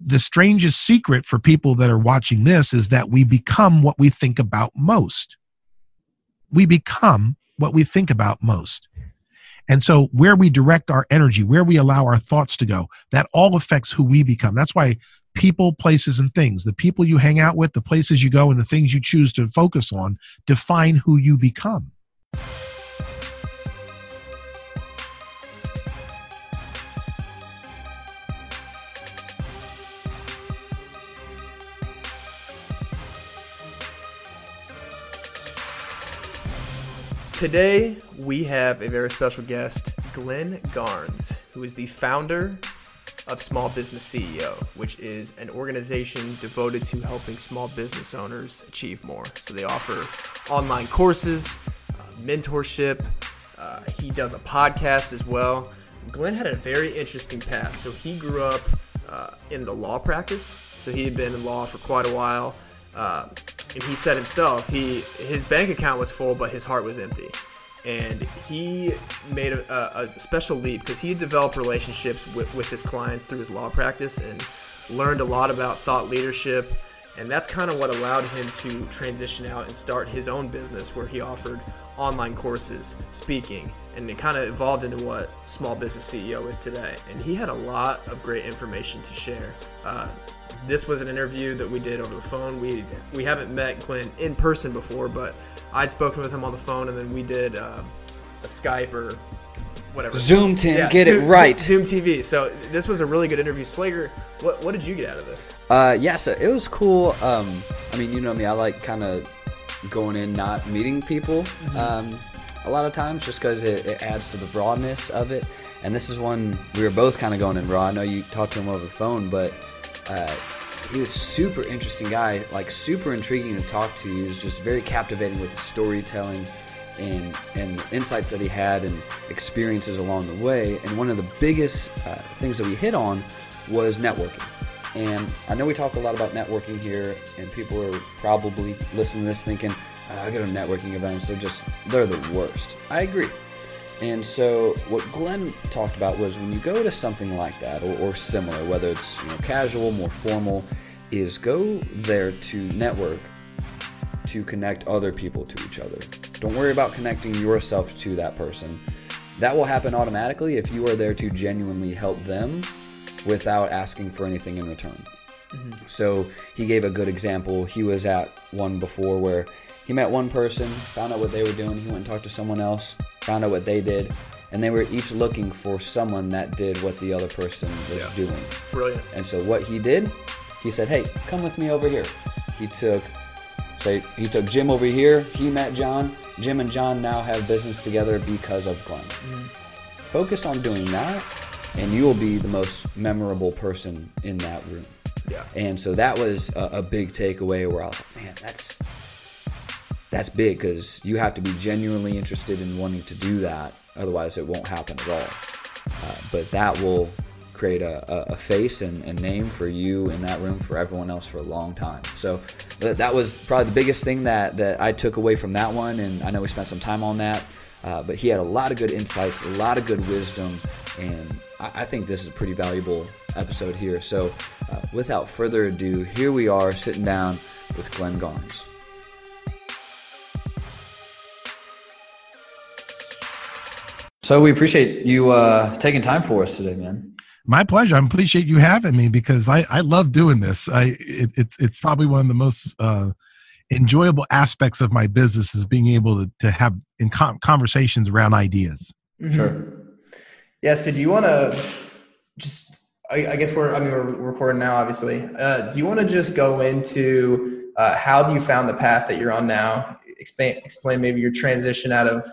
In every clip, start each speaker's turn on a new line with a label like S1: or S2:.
S1: the strangest secret for people that are watching this is that we become what we think about most. We become what we think about most. And so, where we direct our energy, where we allow our thoughts to go, that all affects who we become. That's why people, places, and things, the people you hang out with, the places you go, and the things you choose to focus on define who you become.
S2: Today, we have a very special guest, Glenn Garnes, who is the founder of Small Business CEO, which is an organization devoted to helping small business owners achieve more. So they offer online courses, uh, mentorship. Uh, he does a podcast as well. Glenn had a very interesting path. So he grew up uh, in the law practice. So he had been in law for quite a while. Uh, and he said himself, he his bank account was full, but his heart was empty. And he made a, a special leap because he developed relationships with, with his clients through his law practice and learned a lot about thought leadership. And that's kind of what allowed him to transition out and start his own business where he offered online courses, speaking, and it kind of evolved into what Small Business CEO is today. And he had a lot of great information to share. Uh, this was an interview that we did over the phone. We we haven't met Glenn in person before, but I'd spoken with him on the phone, and then we did uh, a Skype or whatever.
S3: Zoom, Tim, yeah, get Zoom, it right.
S2: Zoom TV. So this was a really good interview. Slager, what what did you get out of this?
S3: Uh, yeah, so it was cool. Um, I mean, you know me, I like kind of going in not meeting people. Mm-hmm. Um, a lot of times just because it, it, adds to the rawness of it. And this is one we were both kind of going in raw. I know you talked to him over the phone, but uh, he was super interesting guy, like super intriguing to talk to. He was just very captivating with his storytelling and and insights that he had and experiences along the way. And one of the biggest uh, things that we hit on was networking. And I know we talk a lot about networking here, and people are probably listening to this thinking, "I go to networking events; they're just they're the worst." I agree. And so, what Glenn talked about was when you go to something like that or, or, similar, whether it's you know casual, more formal, is go there to network, to connect other people to each other. Don't worry about connecting yourself to that person. That will happen automatically if you are there to genuinely help them without asking for anything in return. Mm-hmm. So he gave a good example. He was at one before where he met one person, found out what they were doing. He went and talked to someone else, found out what they did, and they were each looking for someone that did what the other person was yeah. doing.
S2: Brilliant.
S3: And so what he did, he said, "Hey, come with me over here." He took, say, he took Jim over here. He met John. Jim and John now have business together because of Glenn. Mm-hmm. Focus on doing that, and you will be the most memorable person in that room.
S2: Yeah.
S3: And so that was a, a big takeaway where I was like, man, that's that's big because you have to be genuinely interested in wanting to do that. Otherwise, it won't happen at all. Uh, but that will create a, a face and a name for you in that room for everyone else for a long time. So that was probably the biggest thing that, that I took away from that one. And I know we spent some time on that. Uh, but he had a lot of good insights, a lot of good wisdom, and I, I think this is a pretty valuable episode here. So, uh, without further ado, here we are sitting down with Glenn Garnes. So we appreciate you uh, taking time for us today, man.
S1: My pleasure. I appreciate you having me because I, I love doing this. I it, it's it's probably one of the most uh, enjoyable aspects of my business is being able to, to have in com- conversations around ideas.
S3: Mm-hmm. Sure.
S2: Yeah. So do you want to just? I, I, guess we're I mean we're recording now, obviously. Uh, do you want to just go into uh, how you found the path that you're on now? Explain explain maybe your transition out of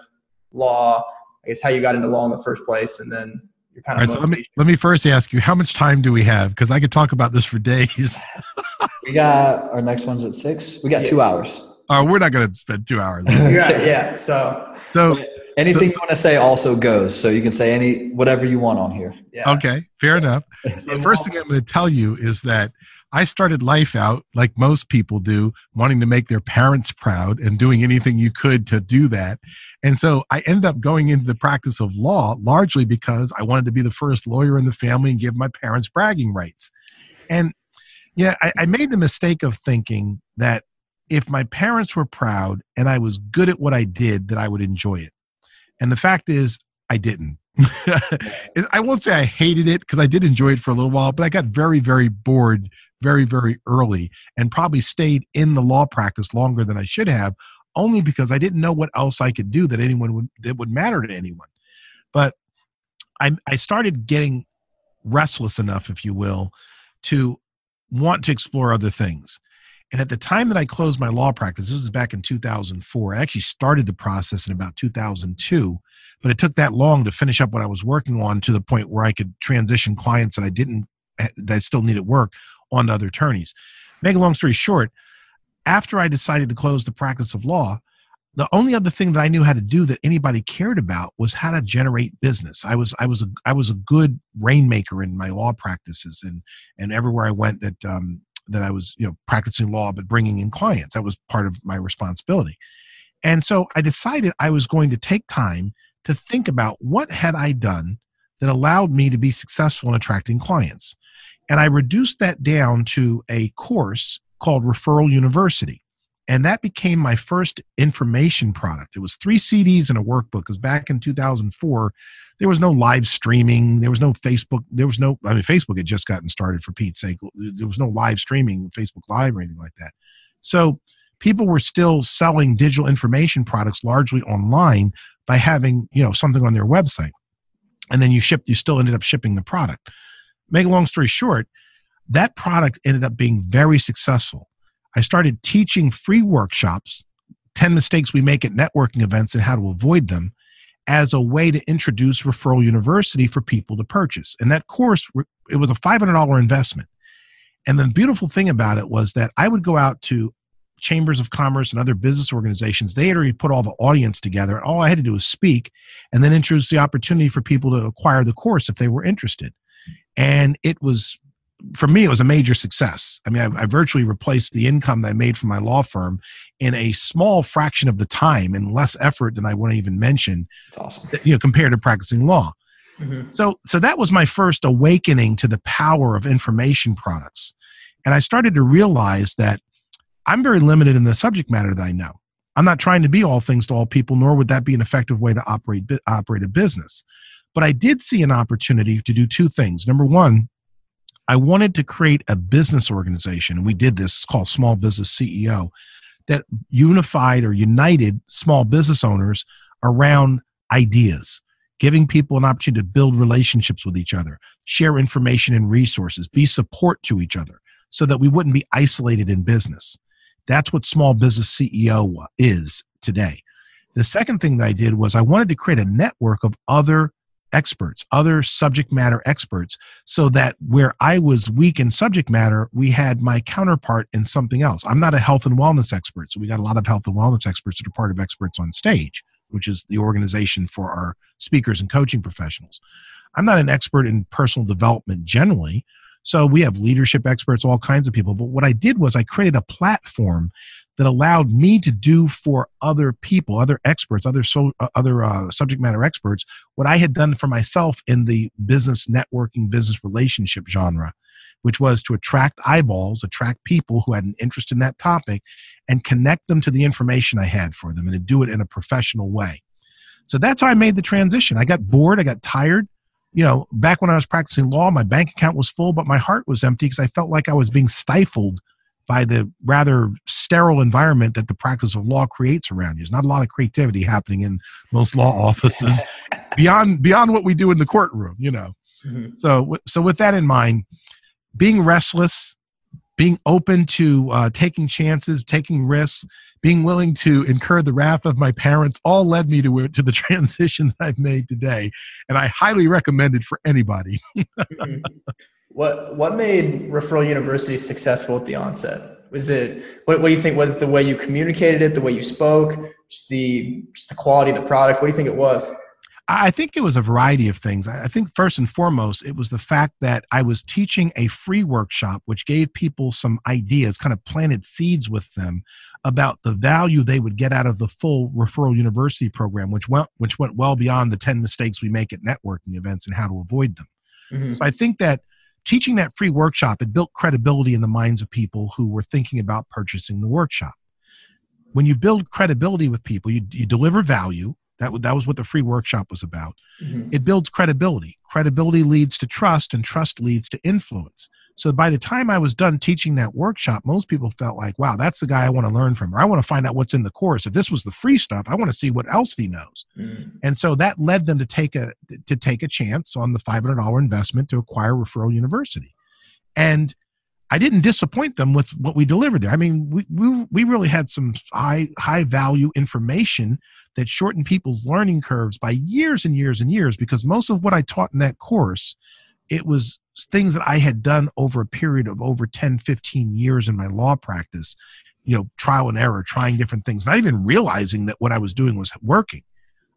S2: law I guess how you got into law in the first place, and then
S1: your kind of. Right, so let me let me first ask you, how much time do we have? Because I could talk about this for days.
S3: we got our next one's at six. We got yeah. two hours.
S1: Oh, we're not going to spend two hours.
S2: right, yeah. So.
S3: So. Anything so, you want to say also goes. So you can say any whatever you want on here.
S1: Yeah. Okay, fair enough. the first thing I'm going to tell you is that I started life out like most people do, wanting to make their parents proud and doing anything you could to do that. And so I ended up going into the practice of law largely because I wanted to be the first lawyer in the family and give my parents bragging rights. And yeah, I, I made the mistake of thinking that if my parents were proud and I was good at what I did, that I would enjoy it. And the fact is, I didn't. I won't say I hated it because I did enjoy it for a little while, but I got very, very bored very, very early and probably stayed in the law practice longer than I should have, only because I didn't know what else I could do that anyone would that would matter to anyone. But I, I started getting restless enough, if you will, to want to explore other things. And at the time that I closed my law practice, this was back in 2004. I actually started the process in about 2002, but it took that long to finish up what I was working on to the point where I could transition clients that I didn't that still needed work onto other attorneys. Make a long story short, after I decided to close the practice of law, the only other thing that I knew how to do that anybody cared about was how to generate business. I was I was a I was a good rainmaker in my law practices and and everywhere I went that um, that I was you know practicing law but bringing in clients. That was part of my responsibility. And so I decided I was going to take time to think about what had I done that allowed me to be successful in attracting clients. And I reduced that down to a course called Referral University. And that became my first information product. It was three CDs and a workbook. Because back in 2004, there was no live streaming. There was no Facebook. There was no, I mean, Facebook had just gotten started for Pete's sake. There was no live streaming, Facebook Live or anything like that. So people were still selling digital information products largely online by having, you know, something on their website. And then you shipped, you still ended up shipping the product make a long story short, that product ended up being very successful. I started teaching free workshops, 10 mistakes we make at networking events and how to avoid them, as a way to introduce Referral University for people to purchase. And that course, it was a $500 investment. And the beautiful thing about it was that I would go out to chambers of commerce and other business organizations. They had already put all the audience together. All I had to do was speak and then introduce the opportunity for people to acquire the course if they were interested and it was for me it was a major success i mean I, I, virtually replaced the income that i made from my law firm in a small fraction of the time and less effort than i want to even mention
S3: it's awesome
S1: you know compared to practicing law mm-hmm. so so that was my first awakening to the power of information products and i started to realize that i'm very limited in the subject matter that i know i'm not trying to be all things to all people nor would that be an effective way to operate operate a business but I did see an opportunity to do two things. Number one, I wanted to create a business organization. We did this, called Small Business CEO, that unified or united small business owners around ideas, giving people an opportunity to build relationships with each other, share information and resources, be support to each other so that we wouldn't be isolated in business. That's what Small Business CEO is today. The second thing that I did was I wanted to create a network of other experts, other subject matter experts, so that where I was weak in subject matter, we had my counterpart in something else. I'm not a health and wellness expert, so we got a lot of health and wellness experts that are part of experts on stage, which is the organization for our speakers and coaching professionals. I'm not an expert in personal development generally. So we have leadership experts, all kinds of people. But what I did was I created a platform that allowed me to do for other people, other experts, other so, uh, other uh, subject matter experts, what I had done for myself in the business networking, business relationship genre, which was to attract eyeballs, attract people who had an interest in that topic, and connect them to the information I had for them, and to do it in a professional way. So that's how I made the transition. I got bored, I got tired. You know, back when I was practicing law, my bank account was full, but my heart was empty because I felt like I was being stifled by the rather sterile environment that the practice of law creates around you. There's not a lot of creativity happening in most law offices beyond beyond what we do in the courtroom, you know. Mm-hmm. So so with that in mind, being restless, being open to uh, taking chances, taking risks, being willing to incur the wrath of my parents, all led me to to the transition that I've made today, and I highly recommend it for anybody. mm-hmm.
S2: What what made Referral University successful at the onset? Was it what, what do you think was the way you communicated it, the way you spoke, just the just the quality of the product? What do you think it was?
S1: I think it was a variety of things. I think first and foremost, it was the fact that I was teaching a free workshop, which gave people some ideas, kind of planted seeds with them about the value they would get out of the full referral university program, which went which went well beyond the ten mistakes we make at networking events and how to avoid them. Mm-hmm. So I think that teaching that free workshop, it built credibility in the minds of people who were thinking about purchasing the workshop. When you build credibility with people, you, you deliver value. That, that was what the free workshop was about. Mm-hmm. It builds credibility. Credibility leads to trust, and trust leads to influence. So by the time I was done teaching that workshop, most people felt like, wow, that's the guy I want to learn from, or I want to find out what's in the course. If this was the free stuff, I want to see what else he knows. Mm. And so that led them to take a to take a chance on the $500 investment to acquire Referral University. And I didn't disappoint them with what we delivered. There. I mean, we, we, we really had some high high value information that shortened people's learning curves by years and years and years because most of what I taught in that course it was things that I had done over a period of over 10, 15 years in my law practice, you know, trial and error, trying different things, not even realizing that what I was doing was working.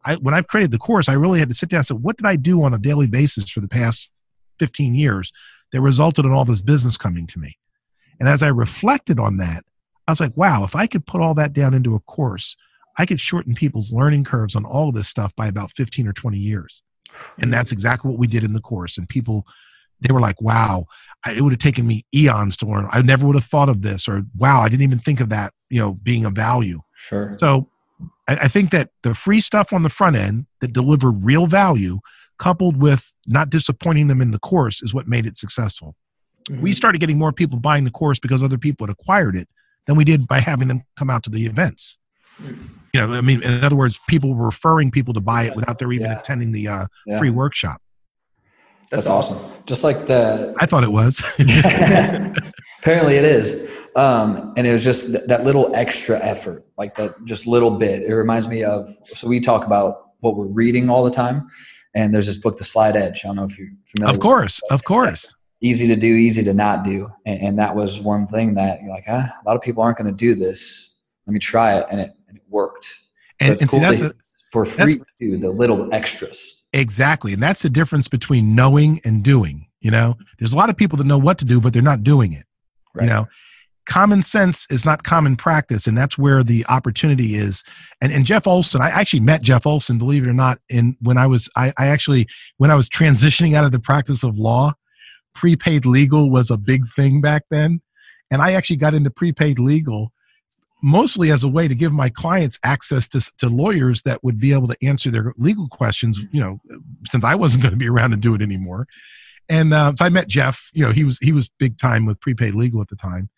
S1: I, when I created the course, I really had to sit down and say, what did I do on a daily basis for the past 15 years that resulted in all this business coming to me? And as I reflected on that, I was like, wow, if I could put all that down into a course, I could shorten people's learning curves on all of this stuff by about 15 or 20 years. And that's exactly what we did in the course. And people, they were like, wow, I, it would have taken me eons to learn. I never would have thought of this, or wow, I didn't even think of that, you know, being a value.
S3: Sure.
S1: So I, I think that the free stuff on the front end that delivered real value, coupled with not disappointing them in the course, is what made it successful. Mm-hmm. We started getting more people buying the course because other people had acquired it than we did by having them come out to the events. Mm-hmm you know i mean in other words people were referring people to buy it without their even yeah. attending the uh, yeah. free workshop
S3: that's, awesome just like the
S1: i thought it was
S3: apparently it is um, and it was just th- that little extra effort like that just little bit it reminds me of so we talk about what we're reading all the time and there's this book the Slight Edge i don't know if you're familiar
S1: of course of course
S3: easy to do easy to not do and, and that was one thing that you're like ah, a lot of people aren't going to do this let me try it and it and it worked. So
S1: and, and cool see, that's a,
S3: for free too, the little extras.
S1: Exactly. And that's the difference between knowing and doing. You know, there's a lot of people that know what to do, but they're not doing it. Right. You know, common sense is not common practice. And that's where the opportunity is. And, and Jeff Olson, I actually met Jeff Olson, believe it or not, in when I was, I, I actually, when I was transitioning out of the practice of law, prepaid legal was a big thing back then. And I actually got into prepaid legal mostly as a way to give my clients access to, to lawyers that would be able to answer their legal questions you know since i wasn't going to be around to do it anymore and uh, so i met jeff you know he was he was big time with prepaid legal at the time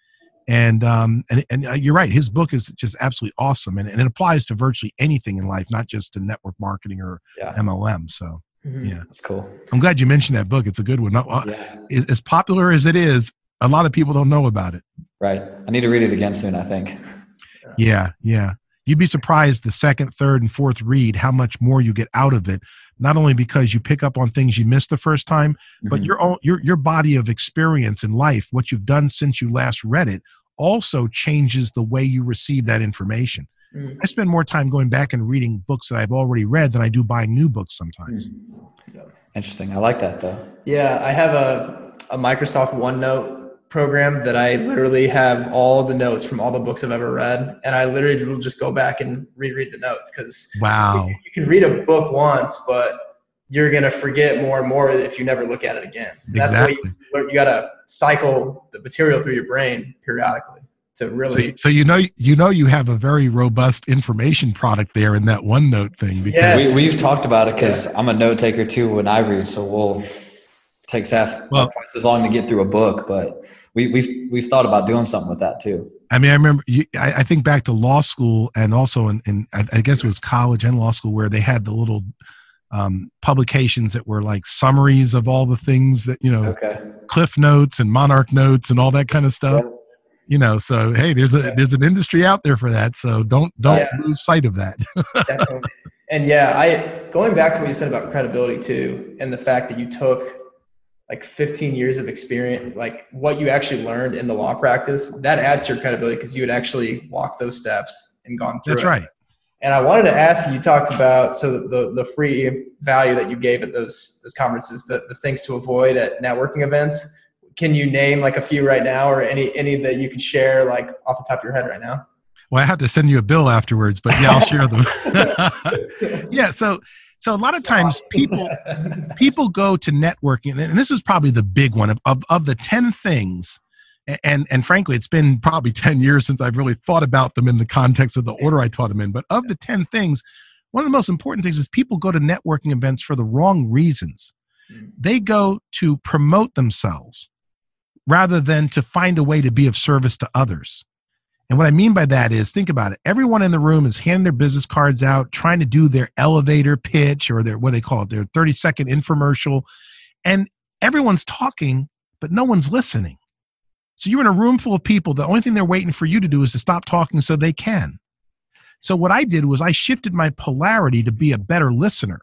S1: and um and, and uh, you're right his book is just absolutely awesome and, and it applies to virtually anything in life not just to network marketing or yeah. mlm so mm-hmm. yeah
S3: that's cool
S1: i'm glad you mentioned that book it's a good one not, uh, yeah. as popular as it is a lot of people don't know about it
S3: right i need to read it again soon i think
S1: yeah, yeah. You'd be surprised the second, third, and fourth read how much more you get out of it. Not only because you pick up on things you missed the first time, mm-hmm. but your own your your body of experience in life, what you've done since you last read it, also changes the way you receive that information. Mm-hmm. I spend more time going back and reading books that I've already read than I do buying new books sometimes.
S3: Mm-hmm. Interesting. I like that though.
S2: Yeah, I have a a Microsoft OneNote program that I literally have all the notes from all the books I've ever read, and I literally will just go back and reread the notes because
S1: wow,
S2: you can read a book once, but you're gonna forget more and more if you never look at it again. That's exactly. the way you, you gotta cycle the material through your brain periodically to really.
S1: So, so, you know, you know, you have a very robust information product there in that OneNote thing
S3: because yes. we, have talked about it because yeah. I'm a note taker too when I read, so we'll takes half well, twice as long to get through a book, but we, we've we've thought about doing something with that too.
S1: I mean, I remember. You, I, I, think back to law school and also in, in I, I, guess it was college and law school where they had the little um, publications that were like summaries of all the things that you know,
S3: okay.
S1: Cliff Notes and Monarch Notes and all that kind of stuff. Yeah. You know, so hey, there's a yeah. there's an industry out there for that. So don't don't yeah. lose sight of that.
S2: And yeah, I going back to what you said about credibility too, and the fact that you took like 15 years of experience, like what you actually learned in the law practice, that adds to your credibility because you had actually walked those steps and gone through
S1: That's
S2: it.
S1: right.
S2: And I wanted to ask you, you talked about so the the free value that you gave at those those conferences, the, the things to avoid at networking events. Can you name like a few right now or any any that you could share like off the top of your head right now?
S1: Well, I have to send you a bill afterwards, but yeah, I'll share them. yeah, so So a lot of times people people go to networking, and this is probably the big one of, of, of the 10 things. And and frankly, it's been probably 10 years since I've really thought about them in the context of the order I taught them in. But of the 10 things, one of the most important things is people go to networking events for the wrong reasons. Mm. They go to promote themselves rather than to find a way to be of service to others. And what I mean by that is think about it. Everyone in the room is handing their business cards out, trying to do their elevator pitch or their what they call it, their 30 second infomercial. And everyone's talking, but no one's listening. So you're in a room full of people. The only thing they're waiting for you to do is to stop talking so they can. So what I did was I shifted my polarity to be a better listener.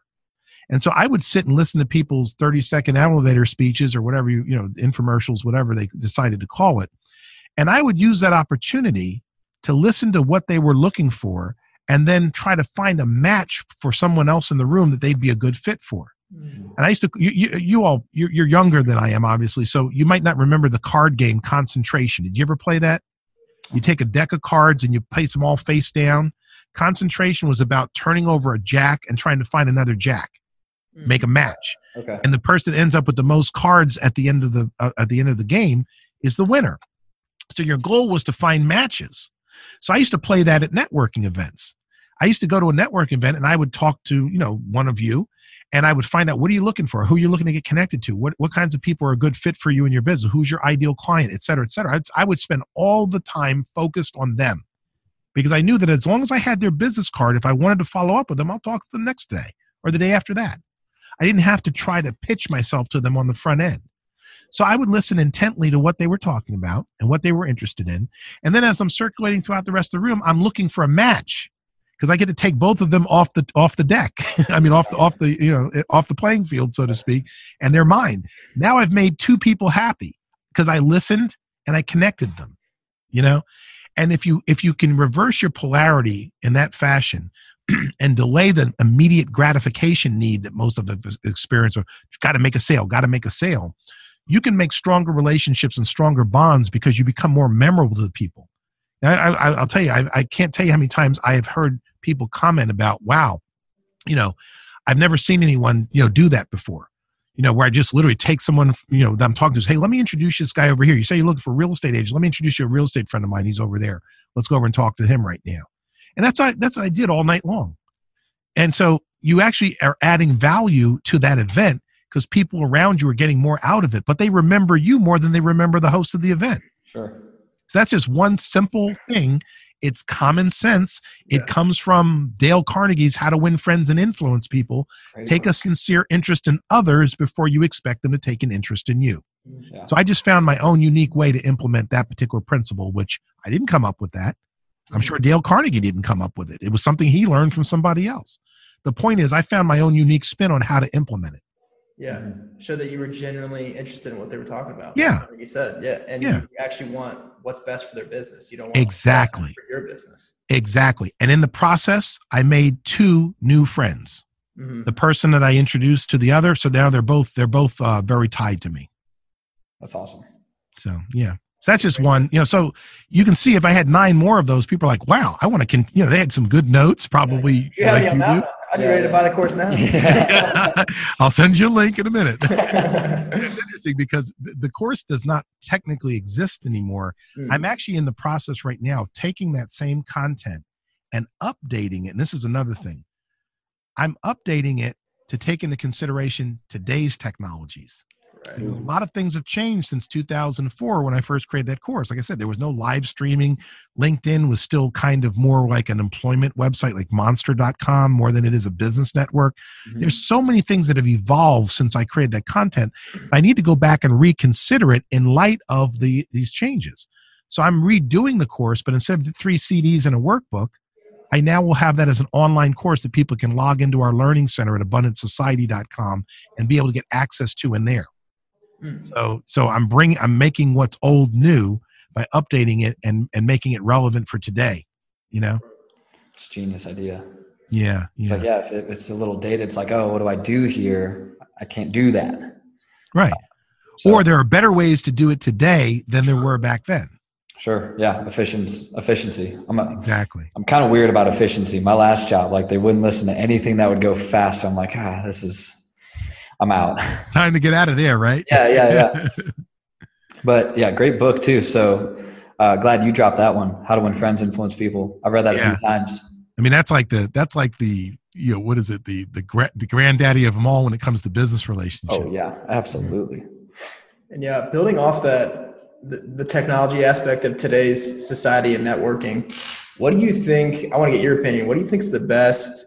S1: And so I would sit and listen to people's 30 second elevator speeches or whatever you, you know, infomercials, whatever they decided to call it. And I would use that opportunity to listen to what they were looking for and then try to find a match for someone else in the room that they'd be a good fit for. Mm. And I used to, you, you, you all, you're, you're, younger than I am, obviously. So you might not remember the card game concentration. Did you ever play that? You take a deck of cards and you place them all face down. Concentration was about turning over a jack and trying to find another jack make a match. Okay. And the person that ends up with the most cards at the end of the uh, at the end of the game is the winner. So your goal was to find matches. So I used to play that at networking events. I used to go to a network event and I would talk to, you know, one of you and I would find out what are you looking for? Who you're looking to get connected to? What, what kinds of people are a good fit for you in your business? Who's your ideal client, et cetera, et cetera. I'd, I would spend all the time focused on them because I knew that as long as I had their business card, if I wanted to follow up with them, I'll talk to them next day or the day after that. I didn't have to try to pitch myself to them on the front end. So I would listen intently to what they were talking about and what they were interested in. And then as I'm circulating throughout the rest of the room, I'm looking for a match because I get to take both of them off the off the deck. I mean off the off the you know eh, off the playing field so to speak and they're mine. Now I've made two people happy because I listened and I connected them. You know? And if you if you can reverse your polarity in that fashion, and delay the immediate gratification need that most of us experience or got to make a sale got to make a sale you can make stronger relationships and stronger bonds because you become more memorable to the people I, will tell you I, I can't tell you how many times i have heard people comment about wow you know i've never seen anyone you know do that before you know, where I just literally take someone, you know, that I'm talking to, hey, let me introduce this guy over here. You say you're looking for a real estate agent. Let me introduce you a real estate friend of mine. He's over there. Let's go over and talk to him right now. And that's I that's I did all night long. And so you actually are adding value to that event because people around you are getting more out of it, but they remember you more than they remember the host of the event.
S3: Sure.
S1: So that's just one simple thing. It's common sense. It yeah. comes from Dale Carnegie's How to Win Friends and Influence People. Take a sincere interest in others before you expect them to take an interest in you. Yeah. So I just found my own unique way to implement that particular principle, which I didn't come up with that. I'm sure Dale Carnegie didn't come up with it. It was something he learned from somebody else. The point is, I found my own unique spin on how to implement it.
S2: Yeah, show that you were genuinely interested in what they were talking about.
S1: Yeah,
S2: like you said, yeah, and yeah. you actually want what's best for their business. You don't want
S1: exactly
S2: for your business.
S1: Exactly, and in the process, I made two new friends. Mm-hmm. The person that I introduced to the other, so now they're both they're both uh, very tied to me.
S3: That's awesome.
S1: So yeah, so that's just one, you know. So you can see if I had nine more of those, people are like, "Wow, I want to." Con-, you know, they had some good notes, probably.
S2: Yeah, like yeah, I'd be ready to buy the course now.
S1: I'll send you a link in a minute. it's interesting because the course does not technically exist anymore. Mm. I'm actually in the process right now of taking that same content and updating it. And this is another thing. I'm updating it to take into consideration today's technologies. Right. A lot of things have changed since 2004 when I first created that course. Like I said, there was no live streaming. LinkedIn was still kind of more like an employment website like monster.com more than it is a business network. Mm-hmm. There's so many things that have evolved since I created that content. I need to go back and reconsider it in light of the these changes. So I'm redoing the course, but instead of three CDs and a workbook, I now will have that as an online course that people can log into our learning center at abundancesociety.com and be able to get access to in there. Mm. So so I'm bringing I'm making what's old new by updating it and and making it relevant for today. You know,
S3: it's genius idea.
S1: Yeah, yeah,
S3: it's yeah. If it's a little dated, it's like, oh, what do I do here? I can't do that.
S1: Right. So, or there are better ways to do it today than there were back then.
S3: Sure. Yeah. Efficiency. Efficiency. I'm a,
S1: exactly.
S3: I'm kind of weird about efficiency. My last job, like they wouldn't listen to anything that would go fast. I'm like, ah, this is. I'm out.
S1: Time to get out of there, right?
S3: Yeah. Yeah. Yeah. but yeah, great book too. So uh, glad you dropped that one. How to Win Friends, Influence People. I've read that yeah. a few times.
S1: I mean, that's like the that's like the you know what is it the the gra- the granddaddy of them all when it comes to business relationships.
S3: Oh yeah, absolutely.
S2: And yeah, building off that the, the technology aspect of today's society and networking, what do you think? I want to get your opinion. What do you think is the best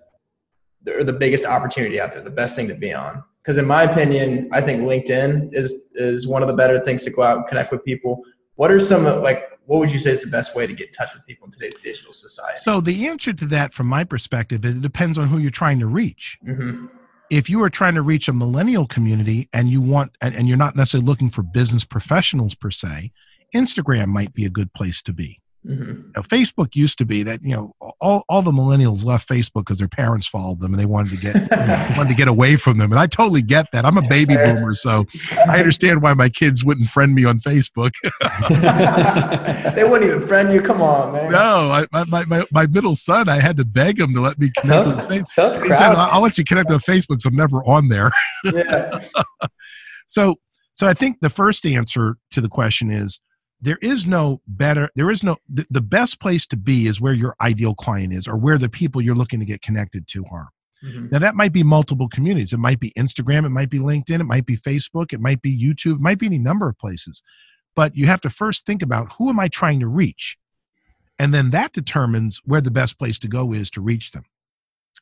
S2: or the biggest opportunity out there, the best thing to be on? Because in my opinion, I think LinkedIn is is one of the better things to go out and connect with people. What are some like what would you say is the best way to get in touch with people in today's digital society?
S1: So the answer to that, from my perspective, is it depends on who you're trying to reach. Mm-hmm if you are trying to reach a millennial community and you want and, and, you're not necessarily looking for business professionals per se instagram might be a good place to be Mm-hmm. Now, Facebook used to be that you know all, all the millennials left Facebook because their parents followed them and they wanted to get you know, wanted to get away from them, and I totally get that. I'm a baby boomer, so I understand why my kids wouldn't friend me on Facebook.
S2: they wouldn't even friend you. Come on, man.
S1: No, I, my, my, my middle son, I had to beg him to let me connect tough, with Facebook. He said, "I'll let you connect on Facebook, so I'm never on there." yeah. so, so I think the first answer to the question is there is no better there is no the, the, best place to be is where your ideal client is or where the people you're looking to get connected to are. Mm-hmm. now that might be multiple communities. It might be instagram. It might be linkedin. It might be facebook. It might be youtube. It might be any number of places. But you have to first think about who am i trying to reach? And then that determines where the best place to go is to reach them.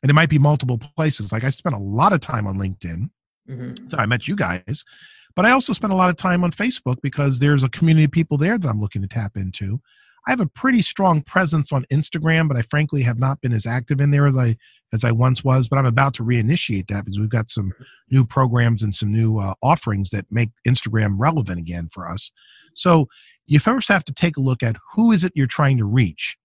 S1: And it might be multiple places. Like i spent a lot of time on linkedin. Mm-hmm. so i met you guys but I also spend a lot of time on Facebook because there's a community of people there that I'm looking to tap into. I have a pretty strong presence on Instagram, but I frankly have not been as active in there as I as I once was. But I'm about to reinitiate that because we've got some new programs and some new uh, offerings that make Instagram relevant again for us. So you first have to take a look at who is it you're trying to reach,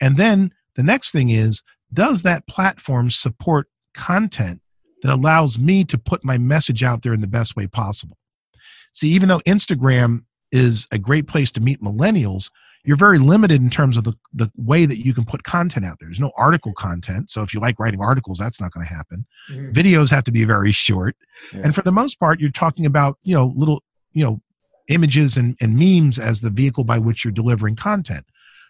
S1: and then the next thing is does that platform support content that allows me to put my message out there in the best way possible. See, even though Instagram is a great place to meet millennials, you're very limited in terms of the, the way that you can put content out there. There's no article content. So if you like writing articles, that's not going to happen. Mm-hmm. Videos have to be very short. Yeah. And for the most part, you're talking about, you know, little, you know, images and, and memes as the vehicle by which you're delivering content.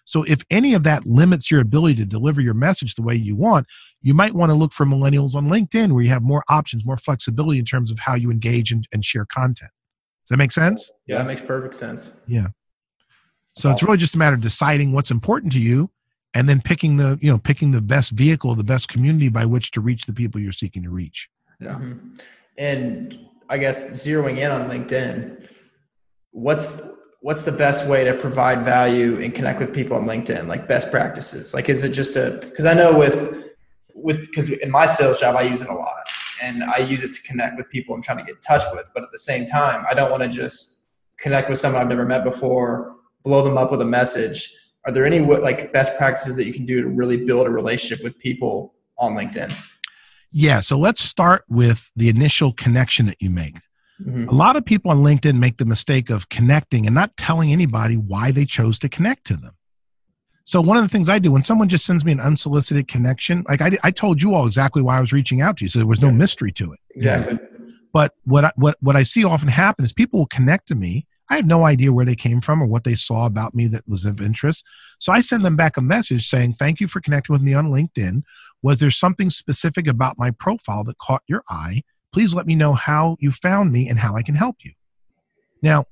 S1: So if any of that limits your ability to deliver your message the way you want, you might want to look for millennials on LinkedIn where you have more options, more flexibility in terms of how you engage and, and share content. Does that make sense?
S2: Yeah, that makes perfect sense.
S1: Yeah. So it's really just a matter of deciding what's important to you and then picking the, you know, picking the best vehicle, the best community by which to reach the people you're seeking to reach.
S2: Yeah. Mm-hmm. And I guess zeroing in on LinkedIn, what's what's the best way to provide value and connect with people on LinkedIn? Like best practices? Like is it just a because I know with with because in my sales job I use it a lot and I use it to connect with people I'm trying to get in touch with. But at the same time, I don't want to just connect with someone I've never met before, blow them up with a message. Are there any like best practices that you can do to really build a relationship with people on LinkedIn?
S1: Yeah, so let's start with the initial connection that you make. Mm-hmm. A lot of people on LinkedIn make the mistake of connecting and not telling anybody why they chose to connect to them. So one of the things I do when someone just sends me an unsolicited connection, like I, I told you all exactly why I was reaching out to you, so there was no yeah. mystery to it.
S2: Exactly.
S1: But what I, what what I see often happen is people will connect to me. I have no idea where they came from or what they saw about me that was of interest. So I send them back a message saying, "Thank you for connecting with me on LinkedIn. Was there something specific about my profile that caught your eye? Please let me know how you found me and how I can help you." Now,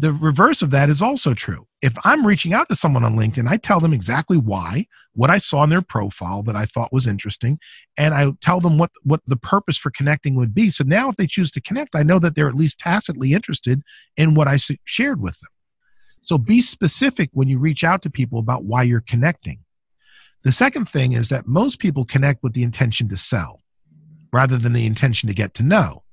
S1: the reverse of that is also true. If I'm reaching out to someone on LinkedIn, I tell them exactly why, what I saw in their profile that I thought was interesting, and I tell them what what the purpose for connecting would be. So now if they choose to connect, I know that they're at least tacitly interested in what I shared with them. So be specific when you reach out to people about why you're connecting. The second thing is that most people connect with the intention to sell rather than the intention to get to know.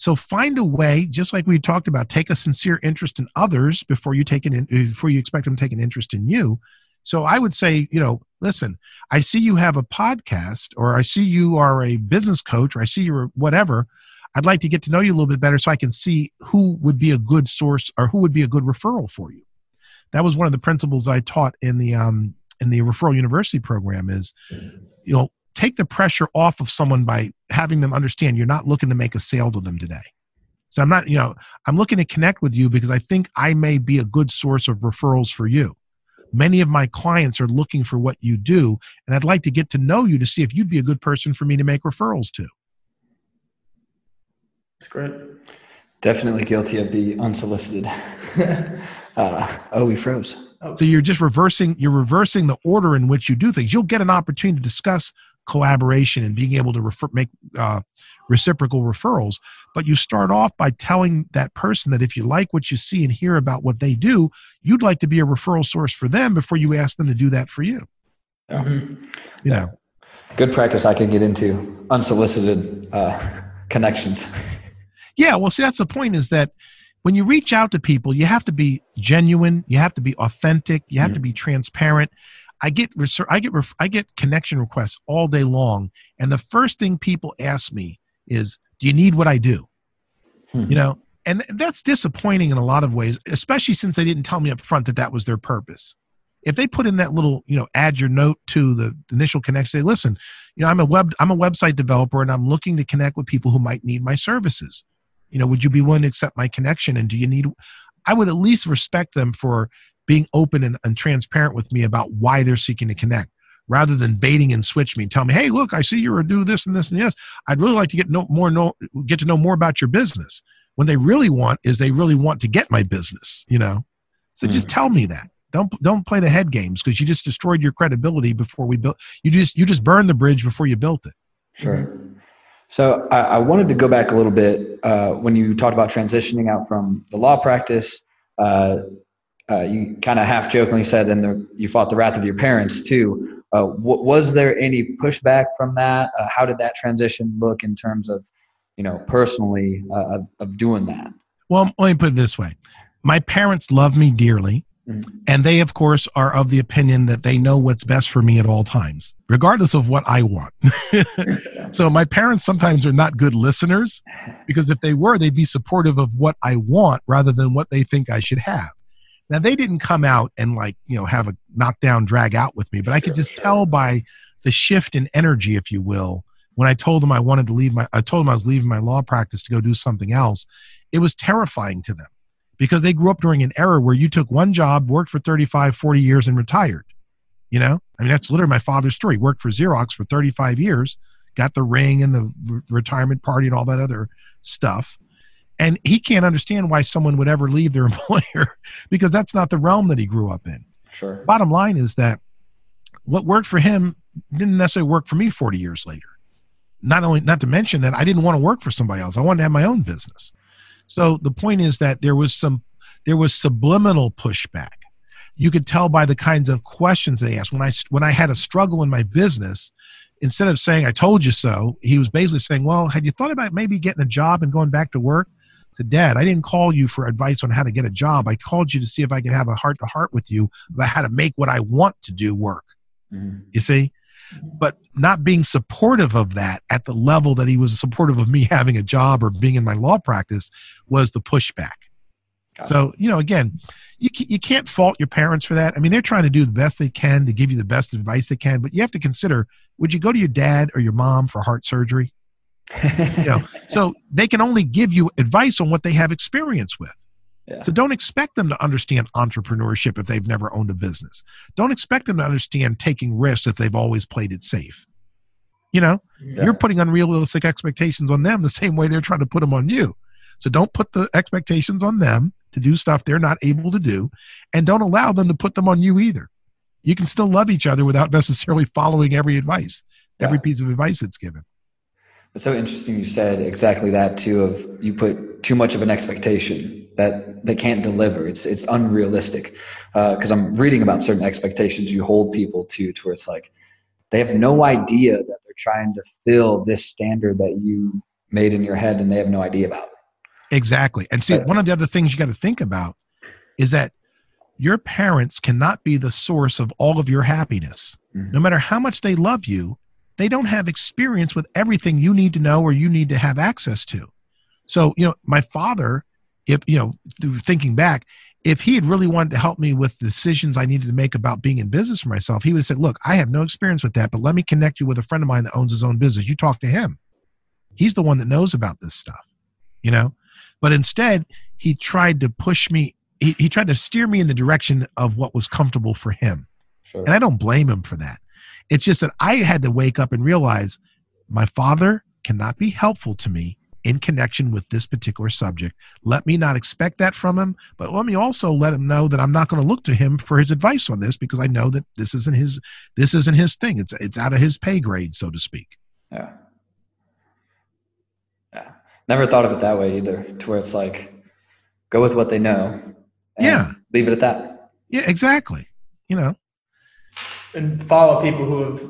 S1: So find a way, just like we talked about, take a sincere interest in others before you take an in, before you expect them to take an interest in you. So I would say, you know, listen, I see you have a podcast, or I see you are a business coach, or I see you're whatever. I'd like to get to know you a little bit better so I can see who would be a good source or who would be a good referral for you. that was one of the principles I taught in the um, in the referral university program. Is you know take the pressure off of someone by having them understand you're not looking to make a sale to them today. So I'm not, you know, I'm looking to connect with you because I think I may be a good source of referrals for you. Many of my clients are looking for what you do, and I'd like to get to know you to see if you'd be a good person for me to make referrals to.
S2: That's great.
S3: Definitely guilty of the unsolicited. uh, oh, we froze.
S1: So you're just reversing you're reversing the order in which you do things. You'll get an opportunity to discuss collaboration and being able to refer, make uh, reciprocal referrals. But you start off by telling that person that if you like what you see and hear about what they do, you'd like to be a referral source for them before you ask them to do that for you.
S3: Mm-hmm.
S1: You know,
S3: good practice I can get into unsolicited uh, connections.
S1: yeah, well, see, that's the point is that when you reach out to people, you have to be genuine, you have to be authentic, you have mm-hmm. to be transparent. I get I get ref, I get connection requests all day long, and the first thing people ask me is, "Do you need what I do?" Hmm. You know, and that's disappointing in a lot of ways, especially since they didn't tell me up front that that was their purpose. If they put in that little, you know, add your note to the initial connection, say, "Listen, you know, I'm a web I'm a website developer, and I'm looking to connect with people who might need my services. You know, would you be willing to accept my connection? And do you need?" I would at least respect them for being open and, and transparent with me about why they're seeking to connect rather than baiting and switch me and tell me, hey, look, I see you're do this and this and this. I'd really like to get know more know get to know more about your business. When they really want is they really want to get my business, you know. So mm. just tell me that. Don't don't play the head games because you just destroyed your credibility before we built. You just you just burned the bridge before you built it.
S3: Sure. So I, I wanted to go back a little bit uh, when you talked about transitioning out from the law practice uh, uh, you kind of half jokingly said, and the, you fought the wrath of your parents too. Uh, w- was there any pushback from that? Uh, how did that transition look in terms of, you know, personally uh, of, of, doing that?
S1: Well, let me put it this way: my parents love me dearly, mm-hmm. and they, of course, are of the opinion that they know what's best for me at all times, regardless of what I want. so my parents sometimes are not good listeners, because if they were, they'd be supportive of what I want rather than what they think I should have. Now they didn't come out and like, you know, have a knockdown drag out with me, but I could just tell by the shift in energy, if you will, when I told them I wanted to leave my I told them I was leaving my law practice to go do something else, it was terrifying to them because they grew up during an era where you took one job, worked for 35, 40 years and retired. You know? I mean that's literally my father's story. He worked for Xerox for 35 years, got the ring and the re- retirement party and all that other stuff and he can't understand why someone would ever leave their employer because that's not the realm that he grew up in.
S3: Sure.
S1: Bottom line is that what worked for him didn't necessarily work for me 40 years later. Not only not to mention that I didn't want to work for somebody else. I wanted to have my own business. So the point is that there was some there was subliminal pushback. You could tell by the kinds of questions they asked. When I when I had a struggle in my business, instead of saying I told you so, he was basically saying, "Well, had you thought about maybe getting a job and going back to work?" Said, Dad, I didn't call you for advice on how to get a job. I called you to see if I could have a heart to heart with you about how to make what I want to do work. Mm-hmm. You see? But not being supportive of that at the level that he was supportive of me having a job or being in my law practice was the pushback. so, you know, again, you, you can't fault your parents for that. I mean, they're trying to do the best they can to give you the best advice they can, but you have to consider would you go to your dad or your mom for heart surgery? You know, so they can only give you advice on what they have experience with. Yeah. So don't expect them to understand entrepreneurship if they've never owned a business. Don't expect them to understand taking risks if they've always played it safe. You know, yeah. you're putting unrealistic expectations on them the same way they're trying to put them on you. So don't put the expectations on them to do stuff they're not able to do, and don't allow them to put them on you either. You can still love each other without necessarily following every advice, yeah. every piece of advice that's given.
S3: It's so interesting you said exactly that too of you put too much of an expectation that they can't deliver. It's it's unrealistic because uh, I'm reading about certain expectations you hold people to to where it's like they have no idea that they're trying to fill this standard that you made in your head and they have no idea about.
S1: Exactly. And see, but, one of the other things you got to think about is that your parents cannot be the source of all of your happiness. Mm-hmm. No matter how much they love you, they don't have experience with everything you need to know or you need to have access to. So, you know, my father, if, you know, through thinking back, if he had really wanted to help me with decisions I needed to make about being in business for myself, he would have said, Look, I have no experience with that, but let me connect you with a friend of mine that owns his own business. You talk to him. He's the one that knows about this stuff, you know? But instead, he tried to push me, he, he tried to steer me in the direction of what was comfortable for him. Sure. And I don't blame him for that. It's just that I had to wake up and realize my father cannot be helpful to me in connection with this particular subject. Let me not expect that from him, but let me also let him know that I'm not going to look to him for his advice on this because I know that this isn't his this isn't his thing. It's it's out of his pay grade, so to speak.
S3: Yeah. Yeah. Never thought of it that way either, to where it's like go with what they know.
S1: yeah.
S3: Leave it at that.
S1: Yeah, exactly. You know.
S2: And follow people who have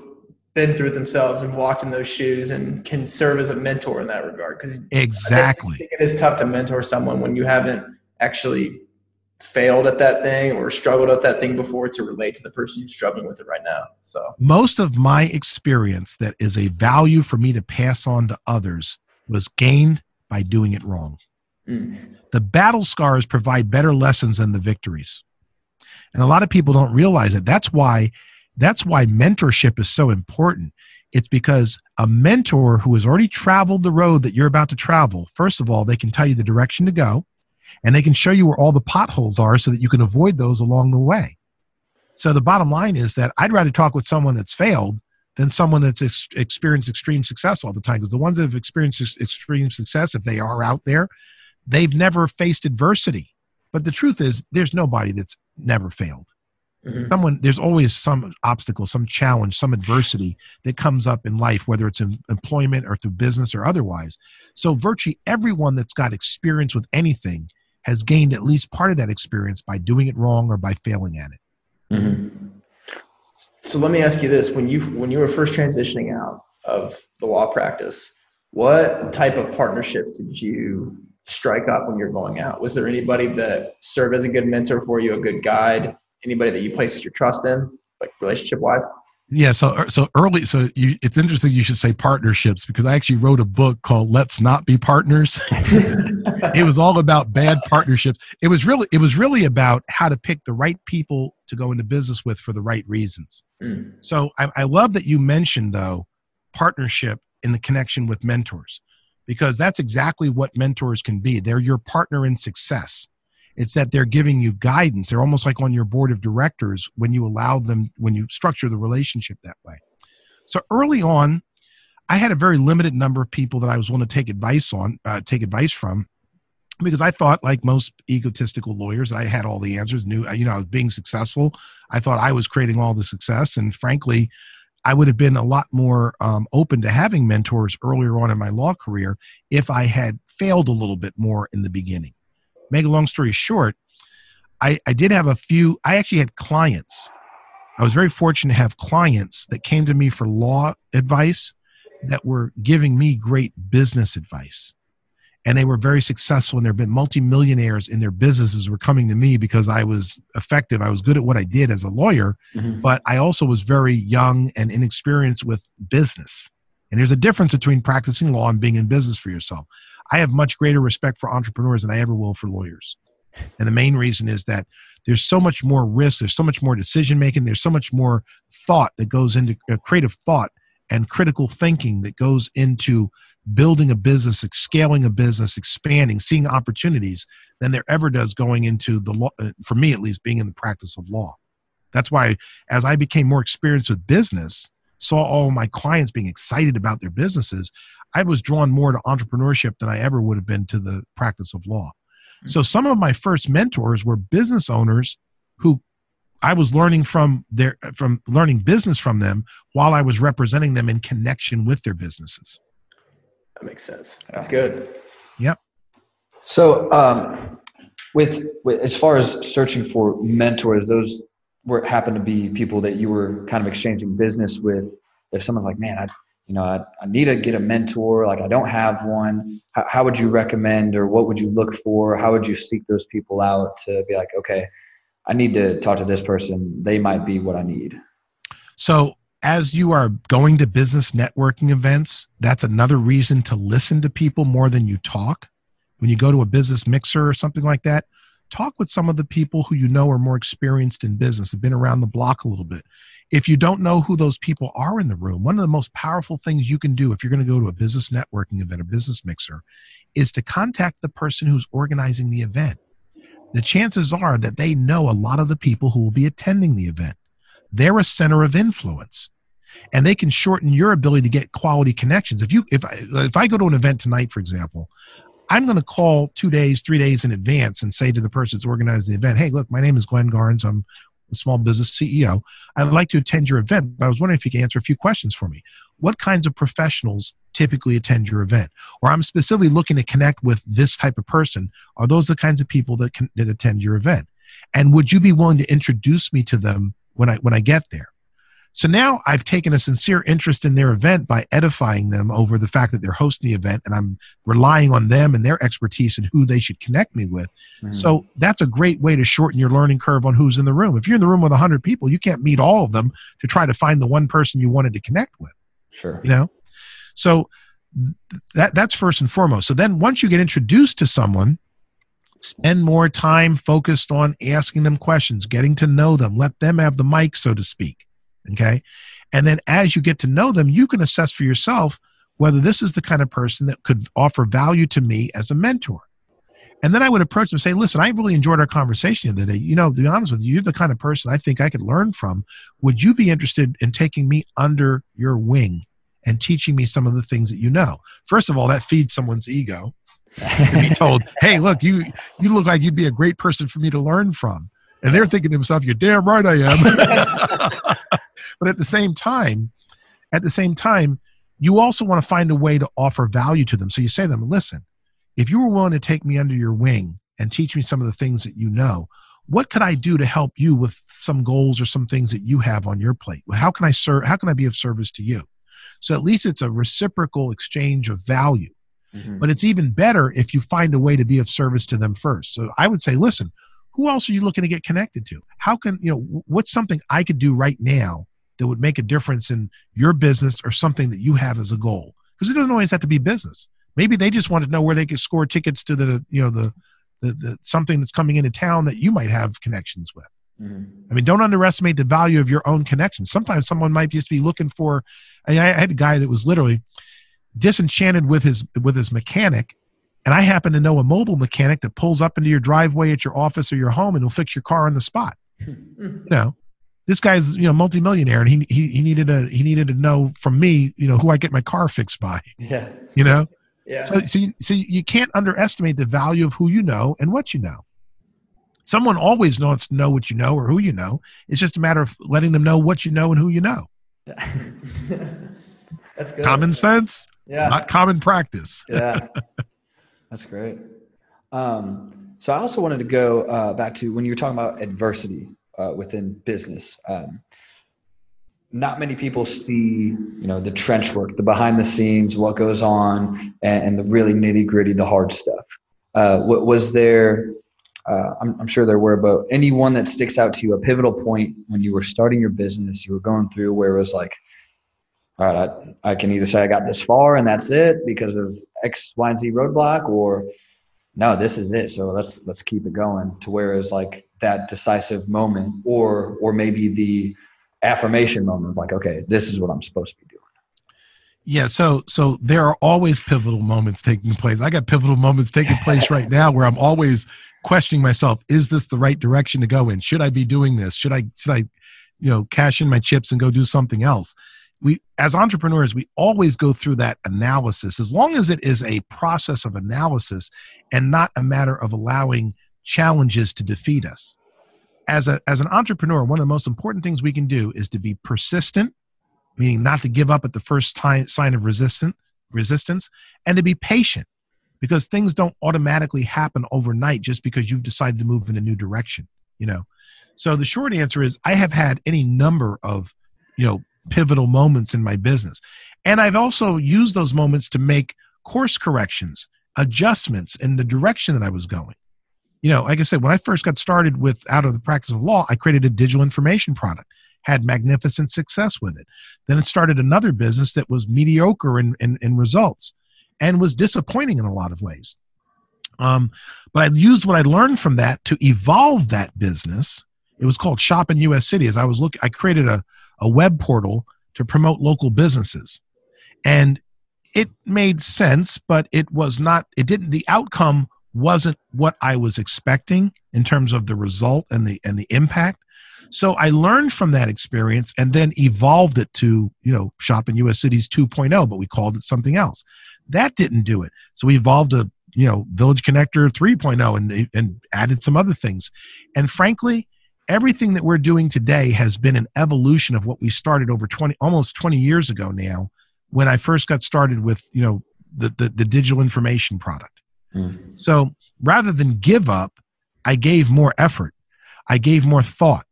S2: been through themselves and walked in those shoes and can serve as a mentor in that regard. Because
S1: exactly,
S2: it is tough to mentor someone when you haven't actually failed at that thing or struggled at that thing before to relate to the person who's struggling with it right now. So
S1: most of my experience that is a value for me to pass on to others was gained by doing it wrong. Mm. The battle scars provide better lessons than the victories. And a lot of people don't realize it. That's why that's why mentorship is so important. It's because a mentor who has already traveled the road that you're about to travel, first of all, they can tell you the direction to go and they can show you where all the potholes are so that you can avoid those along the way. So the bottom line is that I'd rather talk with someone that's failed than someone that's ex- experienced extreme success all the time. Because the ones that have experienced extreme success, if they are out there, they've never faced adversity. But the truth is, there's nobody that's never failed. Mm-hmm. Someone, there's always some obstacle, some challenge, some adversity that comes up in life, whether it's in employment or through business or otherwise. So, virtually everyone that's got experience with anything has gained at least part of that experience by doing it wrong or by failing at it.
S2: Mm-hmm. So, let me ask you this: when you when you were first transitioning out of the law practice, what type of partnerships did you strike up when you're going out? Was there anybody that served as a good mentor for you, a good guide? Anybody that you place your trust in, like relationship wise?
S1: Yeah, so so early, so you, it's interesting you should say partnerships because I actually wrote a book called "Let's Not Be Partners." it was all about bad partnerships. It was really it was really about how to pick the right people to go into business with for the right reasons. Mm. So I, I love that you mentioned though partnership in the connection with mentors because that's exactly what mentors can be. They're your partner in success. It's that they're giving you guidance. They're almost like on your board of directors when you allow them, when you structure the relationship that way. So early on, I had a very limited number of people that I was willing to take advice on, uh, take advice from, because I thought, like most egotistical lawyers, I had all the answers. Knew, you know, I was being successful. I thought I was creating all the success, and frankly, I would have been a lot more um, open to having mentors earlier on in my law career if I had failed a little bit more in the beginning make a long story short, I, I did have a few, I actually had clients. I was very fortunate to have clients that came to me for law advice that were giving me great business advice. And they were very successful and they've been multimillionaires in their businesses were coming to me because I was effective. I was good at what I did as a lawyer, mm-hmm. but I also was very young and inexperienced with business. And there's a difference between practicing law and being in business for yourself. I have much greater respect for entrepreneurs than I ever will for lawyers. And the main reason is that there's so much more risk, there's so much more decision making, there's so much more thought that goes into uh, creative thought and critical thinking that goes into building a business, scaling a business, expanding, seeing opportunities than there ever does going into the law, uh, for me at least, being in the practice of law. That's why as I became more experienced with business, saw all my clients being excited about their businesses, I was drawn more to entrepreneurship than I ever would have been to the practice of law. Mm-hmm. So some of my first mentors were business owners who I was learning from their from learning business from them while I was representing them in connection with their businesses.
S2: That makes sense. That's good.
S1: Yep.
S3: So, um, with, with as far as searching for mentors, those were happened to be people that you were kind of exchanging business with. If someone's like, "Man, I you know, I, I need to get a mentor. Like I don't have one. How, how would you recommend, or what would you look for? How would you seek those people out to be like, okay, I need to talk to this person. They might be what I need.
S1: So as you are going to business networking events, that's another reason to listen to people more than you talk. When you go to a business mixer or something like that, talk with some of the people who you know are more experienced in business, have been around the block a little bit. If you don't know who those people are in the room, one of the most powerful things you can do if you're going to go to a business networking event, a business mixer, is to contact the person who's organizing the event. The chances are that they know a lot of the people who will be attending the event. They're a center of influence and they can shorten your ability to get quality connections. If you if I, if I go to an event tonight, for example, I'm going to call two days, three days in advance and say to the person that's organizing the event, "Hey, look, my name is Glenn Garns. I'm a small business CEO. I'd uh-huh. like to attend your event, but I was wondering if you could answer a few questions for me. What kinds of professionals typically attend your event? Or I'm specifically looking to connect with this type of person. Are those the kinds of people that can that attend your event? And would you be willing to introduce me to them when I when I get there? So now I've taken a sincere interest in their event by edifying them over the fact that they're hosting the event and I'm relying on them and their expertise and who they should connect me with. Mm-hmm. So that's a great way to shorten your learning curve on who's in the room. If you're in the room with 100 people, you can't meet all of them to try to find the one person you wanted to connect with.
S3: Sure.
S1: You know? So that that's first and foremost. So then once you get introduced to someone, spend more time focused on asking them questions, getting to know them, let them have the mic so to speak Okay. And then as you get to know them, you can assess for yourself whether this is the kind of person that could offer value to me as a mentor. And then I would approach them and say, listen, I really enjoyed our conversation the other day. You know, to be honest with you, you're the kind of person I think I could learn from. Would you be interested in taking me under your wing and teaching me some of the things that you know? First of all, that feeds someone's ego to be told, hey, look, you you look like you'd be a great person for me to learn from. And they're thinking to themselves, you're damn right I am. But at the same time, at the same time, you also want to find a way to offer value to them. So you say to them, listen, if you were willing to take me under your wing and teach me some of the things that you know, what could I do to help you with some goals or some things that you have on your plate? How can I serve? How can I be of service to you? So at least it's a reciprocal exchange of value. Mm-hmm. But it's even better if you find a way to be of service to them first. So I would say, listen, who else are you looking to get connected to? How can, you know, what's something I could do right now that would make a difference in your business or something that you have as a goal. Because it doesn't always have to be business. Maybe they just want to know where they could score tickets to the you know the the, the something that's coming into town that you might have connections with. Mm-hmm. i mean don't underestimate the value of your own connections sometimes someone might just be looking for I, I had a guy that was literally disenchanted with his with his mechanic and i happen to know a mobile mechanic that pulls up into your driveway at your office or your home and will fix your car on the spot. You know this guy's you know multimillionaire and he, he he needed to he needed to know from me you know who I get my car fixed by.
S3: Yeah.
S1: You know.
S2: Yeah.
S1: So so you, so you can't underestimate the value of who you know and what you know. Someone always wants to know what you know or who you know. It's just a matter of letting them know what you know and who you know.
S2: That's good.
S1: Common sense.
S2: Yeah.
S1: Not common practice.
S3: yeah. That's great. Um, so I also wanted to go uh, back to when you were talking about adversity uh, within business. Um, not many people see, you know, the trench work, the behind the scenes, what goes on, and, and the really nitty gritty, the hard stuff. Uh, what was there? Uh, I'm, I'm, sure there were, but anyone that sticks out to you, a pivotal point when you were starting your business, you were going through where it was like, all right, I, I can either say I got this far and that's it because of X, Y, and Z roadblock, or no, this is it. So let's let's keep it going. To whereas like that decisive moment, or or maybe the affirmation moment, like okay, this is what I'm supposed to be doing.
S1: Yeah, so so there are always pivotal moments taking place. I got pivotal moments taking place right now where I'm always questioning myself: Is this the right direction to go in? Should I be doing this? Should I should I, you know, cash in my chips and go do something else? We as entrepreneurs we always go through that analysis. As long as it is a process of analysis and not a matter of allowing challenges to defeat us. As a as an entrepreneur one of the most important things we can do is to be persistent meaning not to give up at the first time, sign of resistant resistance and to be patient because things don't automatically happen overnight just because you've decided to move in a new direction you know? So the short answer is i have had any number of you know pivotal moments in my business. And I've also used those moments to make course corrections, adjustments in the direction that I was going. You know, like I said, when I first got started with out of the practice of law, I created a digital information product, had magnificent success with it. Then it started another business that was mediocre in, in, in results and was disappointing in a lot of ways. Um, but I used what I learned from that to evolve that business. It was called Shop in US City. As I was looking, I created a, a web portal to promote local businesses. And it made sense, but it was not, it didn't, the outcome wasn't what I was expecting in terms of the result and the and the impact. So I learned from that experience and then evolved it to, you know, Shop in US Cities 2.0, but we called it something else. That didn't do it. So we evolved a, you know, Village Connector 3.0 and, and added some other things. And frankly, everything that we're doing today has been an evolution of what we started over 20, almost 20 years ago now, when I first got started with, you know, the, the, the digital information product. Mm. So rather than give up, I gave more effort. I gave more thought.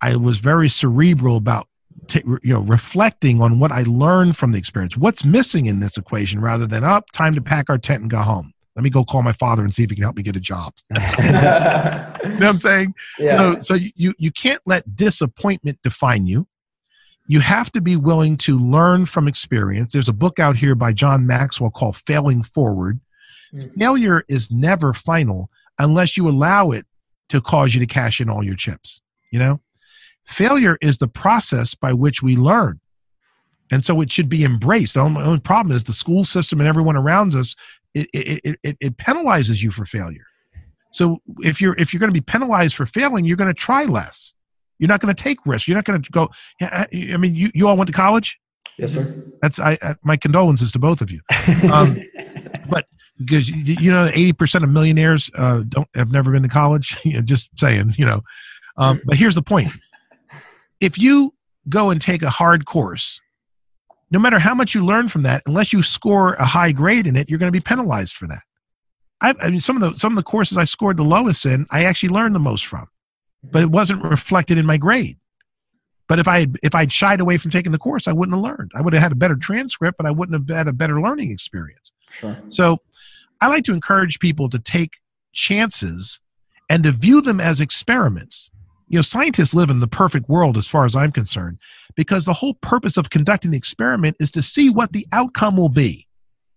S1: I was very cerebral about t- you know reflecting on what I learned from the experience. What's missing in this equation rather than up oh, time to pack our tent and go home. Let me go call my father and see if he can help me get a job. you know what I'm saying? Yeah. So so you you can't let disappointment define you. You have to be willing to learn from experience. There's a book out here by John Maxwell called Failing Forward. Mm-hmm. Failure is never final unless you allow it to cause you to cash in all your chips. You know, Failure is the process by which we learn. And so it should be embraced. The only, problem is the school system and everyone around us, it, it, it, it penalizes you for failure. So if you're if you're going to be penalized for failing, you're going to try less. You're not going to take risks. You're not going to go. I mean, you, you all went to college.
S3: Yes, sir.
S1: That's I, I my condolences to both of you. Um, but because you, you know, eighty percent of millionaires uh, don't have never been to college. Just saying, you know. Um, but here's the point: if you go and take a hard course, no matter how much you learn from that, unless you score a high grade in it, you're going to be penalized for that. I've, I mean, some of the some of the courses I scored the lowest in, I actually learned the most from, but it wasn't reflected in my grade. But if I had, if I'd shied away from taking the course, I wouldn't have learned. I would have had a better transcript, but I wouldn't have had a better learning experience.
S3: Sure.
S1: So, I like to encourage people to take chances and to view them as experiments you know scientists live in the perfect world as far as i'm concerned because the whole purpose of conducting the experiment is to see what the outcome will be.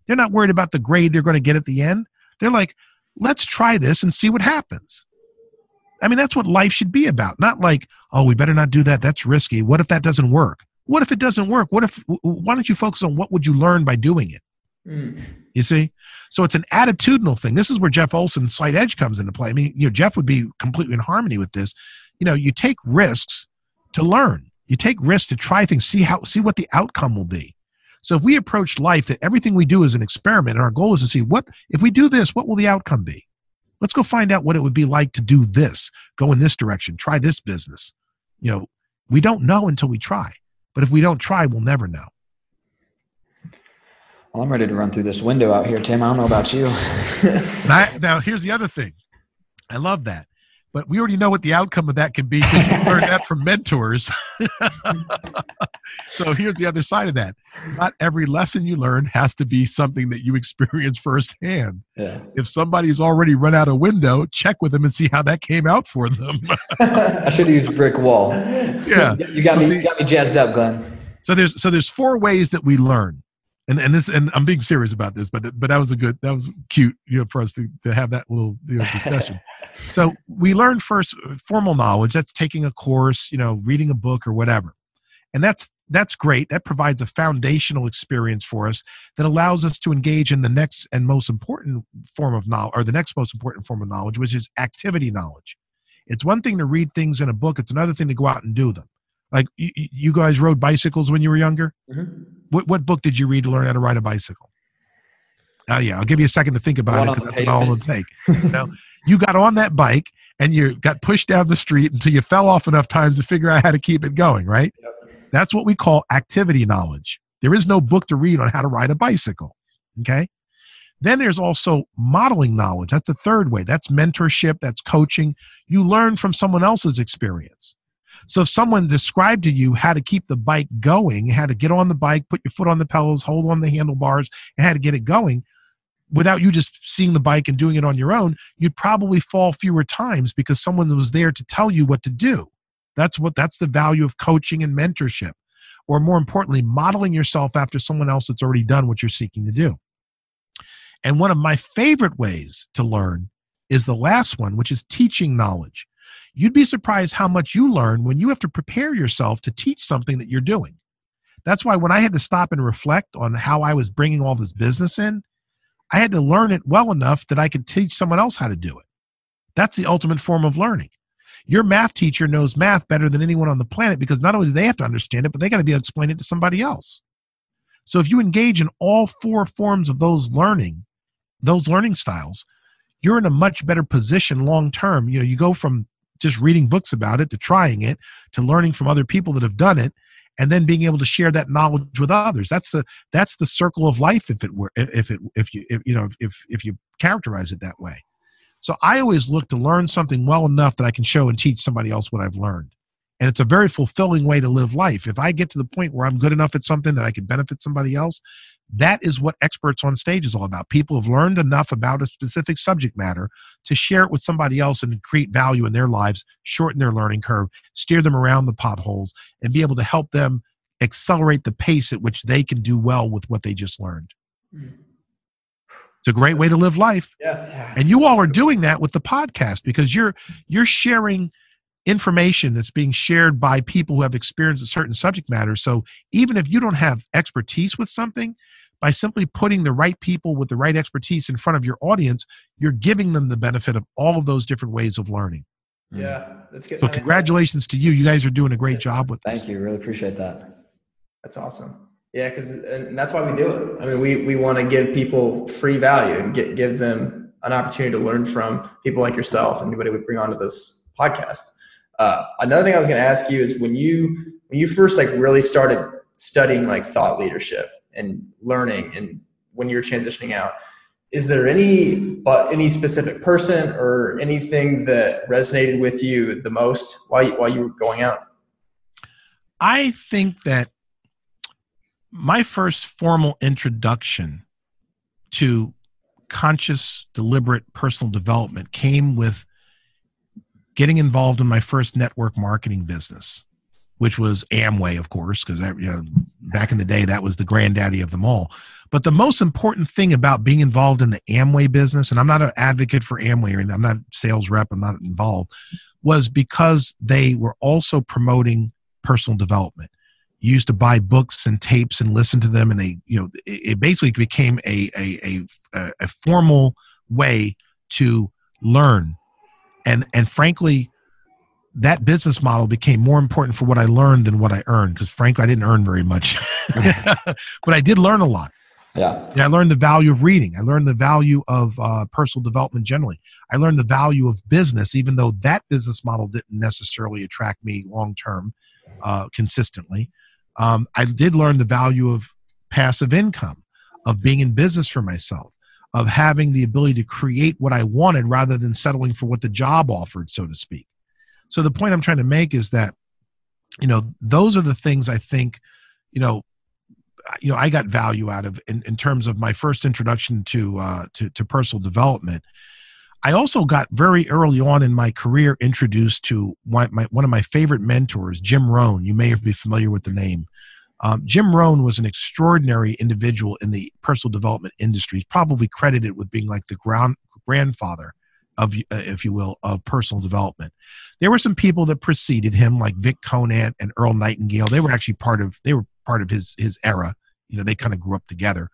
S1: They're not worried about the grade they're going to get at the end. They're like let's try this and see what happens. I mean that's what life should be about not like oh we better not do that. That's risky. What if that doesn't work? What if it doesn't work? What if why don't you focus on what would you learn by doing it? Mm. you see? So it's an attitudinal thing. This is where jeff olson's slight edge comes into play. I mean you know jeff would be completely in harmony with this you know you take risks to learn. You take risks to try things see how see what the outcome will be. So if we approach life that everything we do is an experiment and our goal is to see what if we do this what will the outcome be? Let's go find out what it would be like to do this go in this direction try this business. You know we don't know until we try but if we don't try we'll never know.
S3: Well i'm ready to run through this window out here tim. I don't know about you.
S1: Now, now here's the other thing. I love that but we already know what the outcome of that can be because you learned that from mentors. so here's the other side of that. Not every lesson you learn has to be something that you experience firsthand. Yeah. If somebody's already run out a window, check with them and see how that came out for them.
S3: I should have used brick wall.
S1: Yeah.
S3: You got me, you got me jazzed up, Glenn.
S1: So there's so there's four ways that we learn and and this and I'm being serious about this, but but that was a good that was cute, you know, for us to to have that little you know, discussion. so we learned first formal knowledge. That's taking a course, you know, reading a book or whatever, and that's that's great. That provides a foundational experience for us that allows us to engage in the next and most important form of knowledge, or the next most important form of knowledge, which is activity knowledge. It's one thing to read things in a book; it's another thing to go out and do them. Like you, you guys rode bicycles when you were younger. Mm-hmm. What what book did you read to learn how to ride a bicycle? Oh yeah, I'll give you a second to think about it because that's all it'll take. you know, you got on that bike and you got pushed down the street until you fell off enough times to figure out how to keep it going. Right. Yep. That's what we call activity knowledge. There is no book to read on how to ride a bicycle. Okay. Then there's also modeling knowledge. That's the third way. That's mentorship. That's coaching. You learn from someone else's experience. So if someone described to you how to keep the bike going, how to get on the bike, put your foot on the pedals, hold on the handlebars, and how to get it going, without you just seeing the bike and doing it on your own, you'd probably fall fewer times because someone was there to tell you what to do. That's what that's the value of coaching and mentorship. Or more importantly, modeling yourself after someone else that's already done what you're seeking to do. And one of my favorite ways to learn is the last one, which is teaching knowledge. You'd be surprised how much you learn when you have to prepare yourself to teach something that you're doing. That's why when I had to stop and reflect on how I was bringing all this business in, I had to learn it well enough that I could teach someone else how to do it. That's the ultimate form of learning. Your math teacher knows math better than anyone on the planet because not only do they have to understand it, but they got to be able to explain it to somebody else. So if you engage in all four forms of those learning, those learning styles, you're in a much better position long term. You know, you go from just reading books about it to trying it to learning from other people that have done it and then being able to share that knowledge with others that's the that's the circle of life if it were if it if you if, you know if if you characterize it that way so I always look to learn something well enough that I can show and teach somebody else what I've learned. And it's a very fulfilling way to live life. If I get to the point where I'm good enough at something that I can benefit somebody else, that is what experts on stage is all about. People have learned enough about a specific subject matter to share it with somebody else and create value in their lives, shorten their learning curve, steer them around the potholes, and be able to help them accelerate the pace at which they can do well with what they just learned. It's a great way to live life.
S2: Yeah.
S1: And you all are doing that with the podcast because you're you're sharing information that's being shared by people who have experienced a certain subject matter. So even if you don't have expertise with something, by simply putting the right people with the right expertise in front of your audience, you're giving them the benefit of all of those different ways of learning.
S2: Yeah, that's good.
S1: So congratulations to you. You guys are doing a great job with
S3: Thank
S1: this.
S3: you. Really appreciate that.
S2: That's awesome. Yeah, because and that's why we do it. I mean, we we want to give people free value and get give them an opportunity to learn from people like yourself and anybody we bring onto this podcast. Uh, another thing I was going to ask you is when you when you first like really started studying like thought leadership and learning and when you're transitioning out. Is there any but any specific person or anything that resonated with you the most while you, while you were going out?
S1: I think that my first formal introduction to conscious, deliberate personal development came with getting involved in my first network marketing business, which was Amway, of course, because you know, back in the day that was the granddaddy of them all. But the most important thing about being involved in the Amway business, and I'm not an advocate for Amway, and I'm not sales rep, I'm not involved, was because they were also promoting personal development used to buy books and tapes and listen to them and they you know it, basically became a, a a, a formal way to learn and and frankly that business model became more important for what i learned than what i earned because frankly i didn't earn very much. But i did learn a lot.
S3: Yeah.
S1: And i learned the value of reading. I learned the value of uh, personal development generally. I learned the value of business even though that business model didn't necessarily attract me long term uh, consistently. Um, I did learn the value of passive income, of being in business for myself, of having the ability to create what I wanted rather than settling for what the job offered, so to speak. So the point I'm trying to make is that, you know, those are the things I think, you know, you know, I got value out of in, in terms of my first introduction to uh, to, to personal development I also got very early on in my career introduced to my, my, one of my favorite mentors, Jim Rohn. You may be familiar with the name. Um, Jim Rohn was an extraordinary individual in the personal development industry. He's probably credited with being like the ground, grandfather of, uh, if you will, of personal development. There were some people that preceded him, like Vic Conant and Earl Nightingale. They were actually part of they were part of his his era. You know, they kind of grew up together.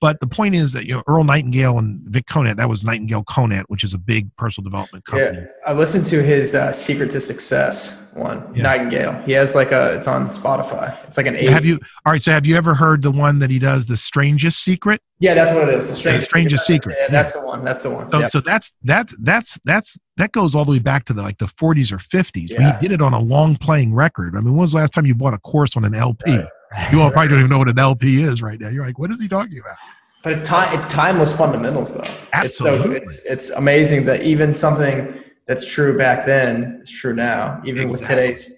S1: But the point is that you know Earl Nightingale and Vic Conant, that was Nightingale Conant, which is a big personal development company.
S2: Yeah, I listened to his uh, Secret to Success one, yeah. Nightingale. He has like a, it's on Spotify. It's like an eight.
S1: Have you? All right. So have you ever heard the one that he does, the strangest secret?
S2: Yeah, that's what it is. The strangest,
S1: the strangest secret.
S2: secret. Yeah, that's the one. That's the one.
S1: So, so that's that's that's that's that goes all the way back to the like the 40s or 50s. Yeah. he did it on a long playing record. I mean, when was the last time you bought a course on an LP? Right. You all probably don't even know what an LP is right now. You're like, what is he talking about?
S2: But it's time. It's timeless fundamentals, though.
S1: Absolutely.
S2: It's, so, it's it's amazing that even something that's true back then is true now, even exactly. with today's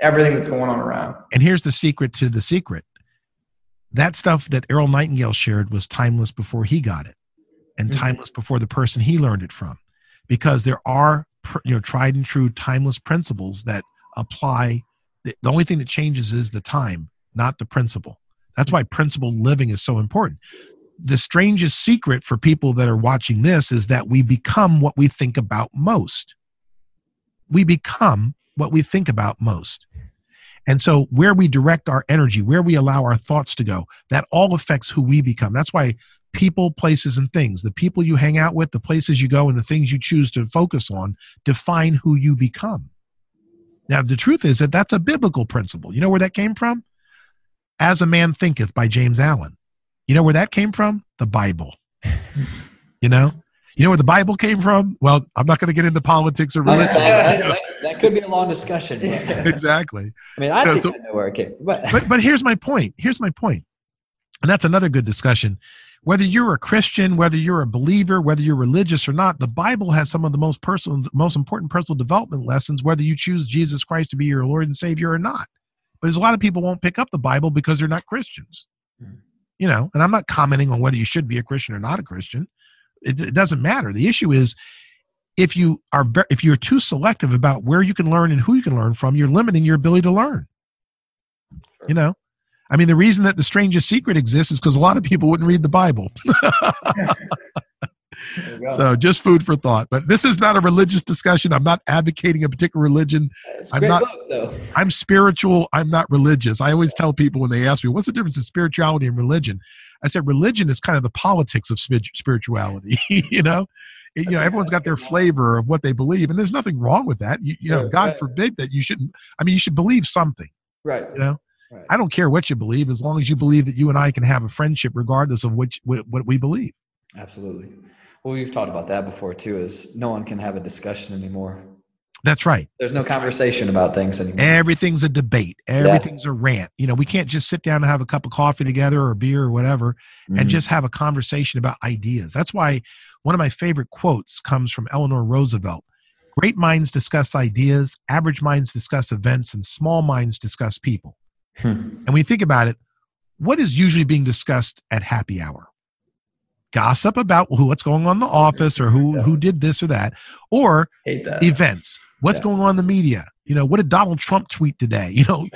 S2: everything that's going on around.
S1: And here's the secret to the secret. That stuff that Earl Nightingale shared was timeless before he got it, and mm-hmm. timeless before the person he learned it from, because there are you know tried and true timeless principles that apply. The only thing that changes is the time, not the principle. That's hmm. why principle living is so important the strangest secret for people that are watching this is that we become what we think about most. We become what we think about most. And so, where we direct our energy, where we allow our thoughts to go, that all affects who we become. That's why people, places, and things, the people you hang out with, the places you go, and the things you choose to focus on define who you become. Now, the truth is that that's a biblical principle. You know where that came from? As a Man Thinketh by James Allen. You know where that came from? The Bible. you know? You know where the Bible came from? Well, I'm not going to get into politics or religion.
S3: that, could be a long discussion.
S1: Uh, exactly.
S3: I mean, I you know, think so, I know where it came.
S1: But. but but here's my point. Here's my point, and that's another good discussion. Whether you're a Christian, whether you're a believer, whether you're religious or not, the Bible has some of the most personal, most important personal development lessons. Whether you choose Jesus Christ to be your Lord and Savior or not, but there's a lot of people won't pick up the Bible because they're not Christians. Hmm. You know, and I'm not commenting on whether you should be a Christian or not a Christian it, it doesn't matter. The issue is if you are ver- if you're too selective about where you can learn and who you can learn from, you're limiting your ability to learn. Sure. You know, I mean, the reason that the strangest secret exists is because a lot of people wouldn't read the Bible. so just food for thought. But this is not a religious discussion. I'm not advocating a particular religion. I'm not book, i'm spiritual. I'm not religious. I always tell people when they ask me what's the difference in spirituality and religion? I said religion is kind of the politics of spirituality you know? You know everyone's got their flavor of what they believe and there's nothing wrong with that. You, you know god right. forbid that you shouldn't i mean you should believe something
S3: right.
S1: you know? Right. i don't care what you believe as long as you believe that you and i can have a friendship regardless of which what we believe.
S3: Absolutely well, we've talked about that before too. Is no one can have a discussion anymore.
S1: That's right.
S3: There's no conversation about things anymore.
S1: Everything's a debate. Everything's yeah. a rant. You know, we can't just sit down and have a cup of coffee together or beer or whatever mm-hmm. and just have a conversation about ideas. That's why one of my favorite quotes comes from Eleanor Roosevelt. Great minds discuss ideas, average minds discuss events, and small minds discuss people. Hmm. And when you think about it, what is usually being discussed at happy hour? Gossip about who what's going on in the office or who who did this or that or that. events. What's yeah. going on in the media? You know what did donald trump tweet today? You know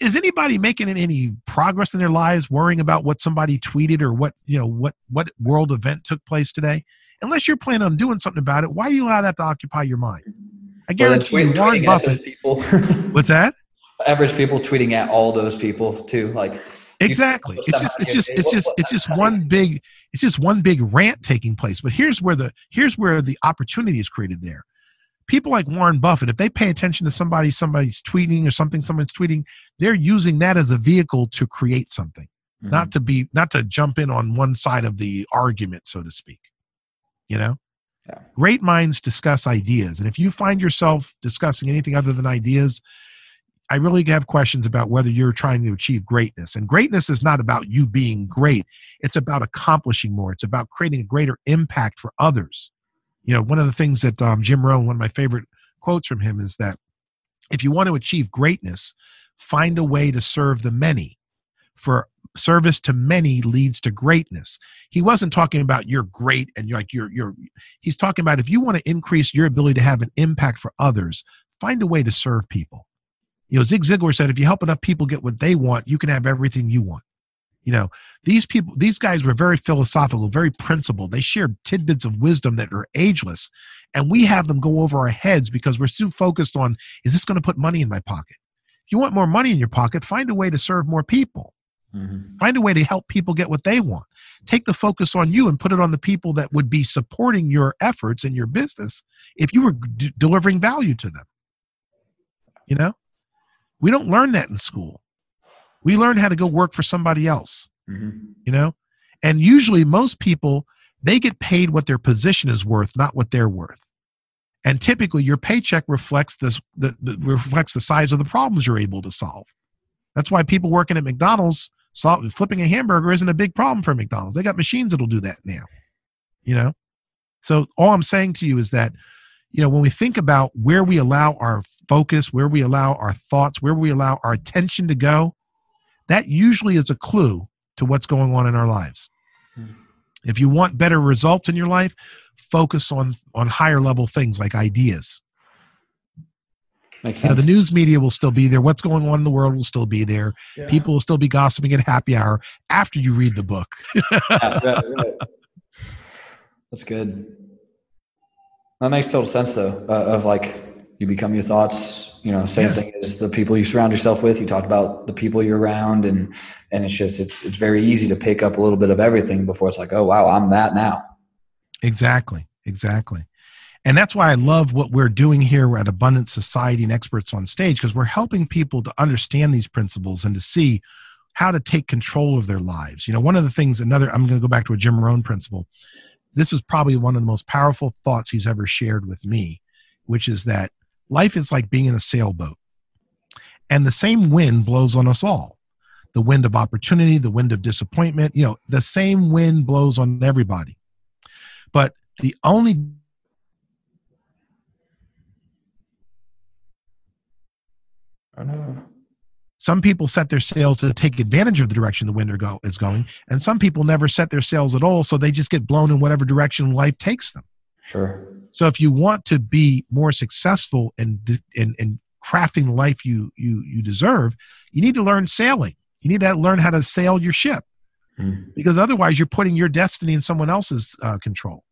S1: is anybody making any progress in their lives worrying about what somebody tweeted or what you know what what world event took place today? Unless you're planning on doing something about it why do you allow that to occupy your mind? I guarantee well, tweet, you warren buffett people. What's that?
S3: Average people tweeting at all those people too like
S1: exactly it's just it's just it's just it's just one big it's just one big rant taking place but here's where the here's where the opportunity is created there people like warren buffett if they pay attention to somebody somebody's tweeting or something someone's tweeting they're using that as a vehicle to create something mm-hmm. not to be not to jump in on one side of the argument so to speak you know yeah. great minds discuss ideas and if you find yourself discussing anything other than ideas I really have questions about whether you're trying to achieve greatness. And greatness is not about you being great, it's about accomplishing more, it's about creating a greater impact for others. You know, one of the things that um, Jim Rohn, one of my favorite quotes from him is that if you want to achieve greatness, find a way to serve the many. For service to many leads to greatness. He wasn't talking about you're great and you're like you're you're he's talking about if you want to increase your ability to have an impact for others, find a way to serve people you know, Zig Ziglar said, if you help enough people get what they want, you can have everything you want. You know, these people, these guys were very philosophical, very principled. They shared tidbits of wisdom that are ageless. And we have them go over our heads because we're too focused on, is this going to put money in my pocket? If you want more money in your pocket, find a way to serve more people. Mm-hmm. Find a way to help people get what they want. Take the focus on you and put it on the people that would be supporting your efforts in your business if you were d- delivering value to them. You know? We don't learn that in school. We learn how to go work for somebody else, mm-hmm. you know? And usually, most people, they get paid what their position is worth, not what they're worth. And typically, your paycheck reflects this, the, the, reflects the size of the problems you're able to solve. That's why people working at McDonald's, flipping a hamburger isn't a big problem for McDonald's. They got machines that'll do that now, you know? So, all I'm saying to you is that you know, when we think about where we allow our focus, where we allow our thoughts, where we allow our attention to go, that usually is a clue to what's going on in our lives. Hmm. If you want better results in your life, focus on on higher level things like ideas.
S3: Makes
S1: You know,
S3: sense.
S1: the news media will still be there. What's going on in the world will still be there.
S2: Yeah.
S1: People will still be gossiping at happy hour after you read the book.
S3: Yeah, right, right. That's good. That makes total sense, though. Uh, of like, you become your thoughts. You know, same
S1: Yeah.
S3: thing as the people you surround yourself with. You talked about the people you're around, and and it's just it's it's very easy to pick up a little bit of everything before it's like, oh wow, I'm that now.
S1: Exactly. Exactly. And that's why I love what we're doing here at Abundant Society and Experts on Stage because we're helping people to understand these principles and to see how to take control of their lives. You know, one of the things, another, I'm going to go back to a Jim Rohn principle. This is probably one of the most powerful thoughts he's ever shared with me, which is that life is like being in a sailboat. And the same wind blows on us all the wind of opportunity, the wind of disappointment, you know, the same wind blows on everybody. But the only
S3: I know.
S1: Some people set their sails to take advantage of the direction the wind are go, is going, and some people never set their sails at all, so they just get blown in whatever direction life takes them.
S3: Sure.
S1: So if you want to be more successful in in, in crafting the life you you you deserve, you need to learn sailing. You need to learn how to sail your ship
S3: Hmm.
S1: because otherwise you're putting your destiny in someone else's uh, control.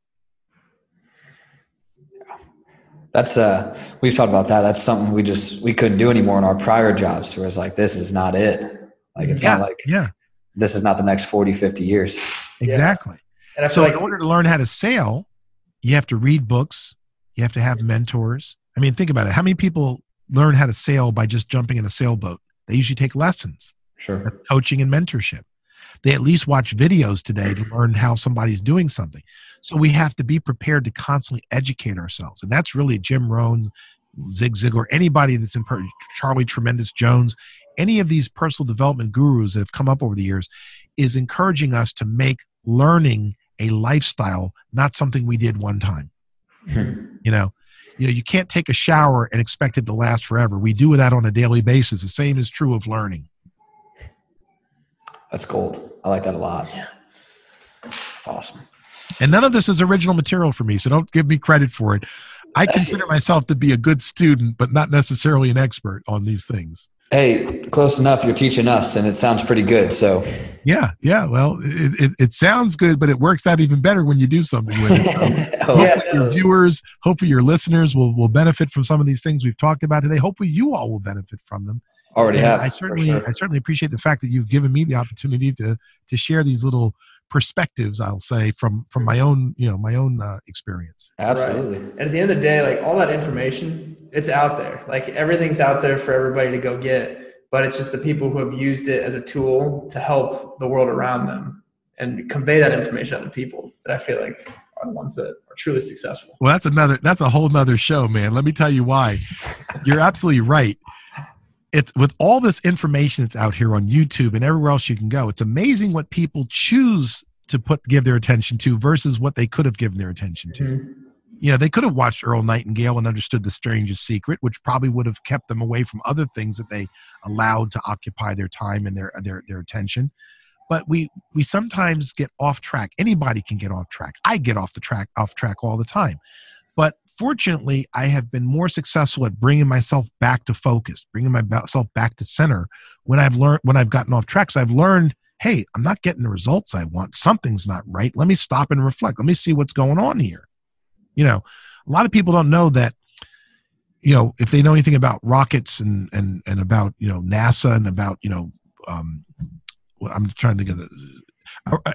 S3: That's uh, we've talked about that. That's something we just we couldn't do anymore in our prior jobs. Where it's like, this is not it. Like it's
S1: yeah,
S3: not like
S1: yeah,
S3: this is not the next 40, 50 years.
S1: exactly.
S2: And
S1: So
S2: feel
S1: in order to learn how to sail, you have to read books. You have to have mentors. I mean, think about it. How many people learn how to sail by just jumping in a sailboat? They usually take lessons,
S3: Sure.
S1: Coaching and mentorship. They at least watch videos today to mm. learn how somebody's doing something. So we have to be prepared to constantly educate ourselves. And that's really Jim Rohn, Zig Ziglar, anybody that's in Charlie Tremendous Jones, any of these personal development gurus that have come up over the years is encouraging us to make learning a lifestyle, not something we did one time. You know, you know, you can't take a shower and expect it to last forever. We do that on a daily basis. The same is true of learning.
S3: That's gold. I like that a lot. Yeah. That's awesome.
S1: And none of this is original material for me, so don't give me credit for it. I consider myself to be a good student, but not necessarily an expert on these things.
S3: Hey, close enough. You're teaching us, and it sounds pretty good. So,
S1: Yeah, yeah. Well, it, it, it sounds good, but it works out even better when you do something with it. So
S3: Oh,
S2: Yeah.
S1: your viewers, hopefully your listeners will, will benefit from some of these things we've talked about today. Hopefully you all will benefit from them.
S3: Already
S1: And
S3: have.
S1: I certainly,
S3: sure.
S1: I certainly appreciate the fact that you've given me the opportunity to to share these little perspectives. I'll say from from my own, you know, my own uh, experience.
S3: Absolutely.
S2: And at the end of the day, like all that information, it's out there. Like everything's out there for everybody to go get. But it's just the people who have used it as a tool to help the world around them and convey that information to other people that I feel like are the ones that are truly successful.
S1: Well, that's another. That's a whole nother show, man. Let me tell you why. You're absolutely right. It's with all this information that's out here on YouTube and everywhere else you can go. It's amazing what people choose to put give their attention to versus what they could have given their attention to.
S2: Mhm.
S1: You know, they could have watched Earl Nightingale and understood the strangest secret, which probably would have kept them away from other things that they allowed to occupy their time and their their their attention. But we we sometimes get off track. Anybody can get off track. I get off the track off track all the time. Fortunately, I have been more successful at bringing myself back to focus, bringing myself back to center when I've learned when I've gotten off track. So I've learned, hey, I'm not getting the results I want. Something's not right. Let me stop and reflect. Let me see what's going on here. You know, a lot of people don't know that. You know, if they know anything about rockets and and and about you know NASA and about you know, um, I'm trying to think of the,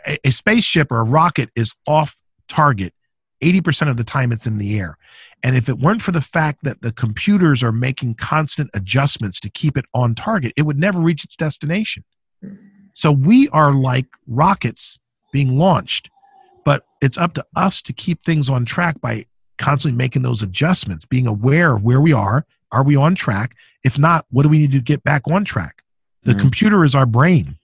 S1: a- a spaceship or a rocket is off target 80% of the time it's in the air. And if it weren't for the fact that the computers are making constant adjustments to keep it on target, it would never reach its destination. So we are like rockets being launched, but it's up to us to keep things on track by constantly making those adjustments, being aware of where we are. Are we on track? If not, what do we need to get back on track? The
S3: Mhm.
S1: computer is our brain,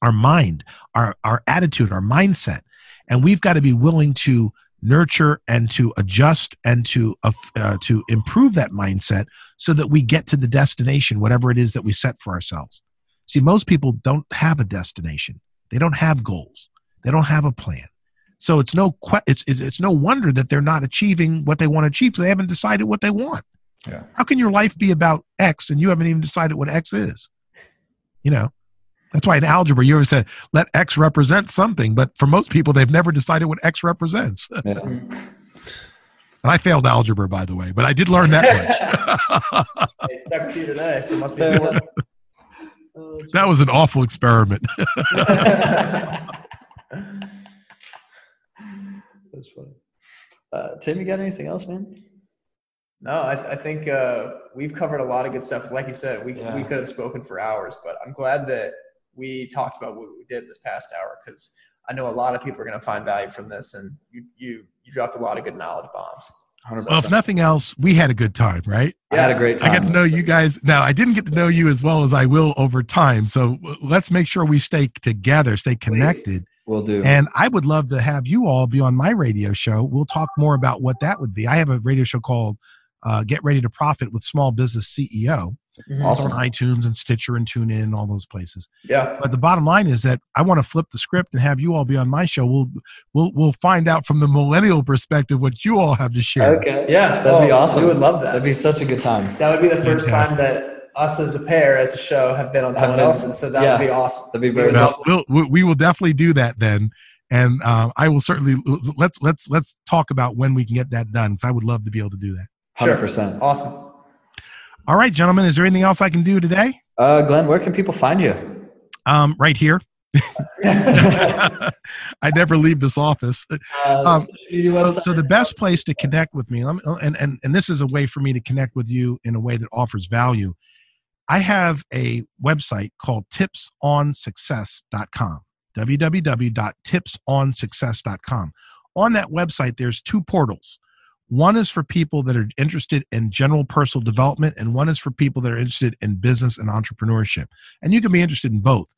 S1: our mind, our, our attitude, our mindset. And we've got to be willing to nurture and to adjust and to uh, uh, to improve that mindset so that we get to the destination whatever it is that we set for ourselves. See most people don't have a destination. They don't have goals. They don't have a plan. So it's no it's, it's it's no wonder that they're not achieving what they want to achieve they haven't decided what they want.
S4: Yeah.
S1: How can your life be about X and you haven't even decided what X is? You know, that's why in algebra you always said let X represent something, but for most people they've never decided what X represents.
S4: Yeah.
S1: And I failed algebra, by the way, but I did learn that much.
S2: Hey, stuck with you today, so it must be important.
S1: that was an awful experiment.
S3: That's funny. Uh, Tim, you got anything else, man?
S2: No, I, I think uh, we've covered a lot of good stuff. Like you said, we,
S3: Yeah.
S2: we could have spoken for hours, but I'm glad that we talked about what we did this past hour because I know a lot of people are going to find value from this, and you, you you dropped a lot of good knowledge bombs.
S3: 100%.
S1: well, if nothing else, we had a good time, right?
S3: I had a great time.
S1: I get to know you guys. Now, I didn't get to know you as well as I will over time. So let's make sure we stay together, stay connected.
S3: We'll do.
S1: And I would love to have you all be on my radio show. We'll talk more about what that would be. I have a radio show called uh, Get Ready to Profit with Small Business CEO. It's
S3: Awesome.
S1: on iTunes and Stitcher and TuneIn and all those places.
S2: Yeah,
S1: But the bottom line is that I want to flip the script and have you all be on my show. We'll we'll we'll find out from the millennial perspective what you all have to share.
S3: Okay.
S2: yeah,
S3: That'd be awesome.
S2: We would love that.
S3: That'd be such a good time.
S2: that would be the first
S1: Fantastic.
S2: time that us as a pair, as a show, have been on someone
S3: been-
S2: else's. So that
S3: yeah.
S2: would be awesome.
S3: That'd be
S2: We
S3: very.
S1: Well,
S2: love-
S1: we'll, we we will definitely do that then, and uh, I will certainly let's let's let's talk about when we can get that done. Because I would love to be able to do that.
S3: Hundred
S2: Sure.
S3: percent.
S2: Awesome.
S1: All right, gentlemen, is there anything else I can do today?
S3: Uh, Glenn, where can people find you?
S1: Um, right here. I never leave this office. Um, So, so the best place to connect with me, and, and, and this is a way for me to connect with you in a way that offers value. I have a website called tipsonsuccess.com, www.tipsonsuccess.com. On that website, there's two portals. One is for people that are interested in general personal development, and one is for people that are interested in business and entrepreneurship. And you can be interested in both.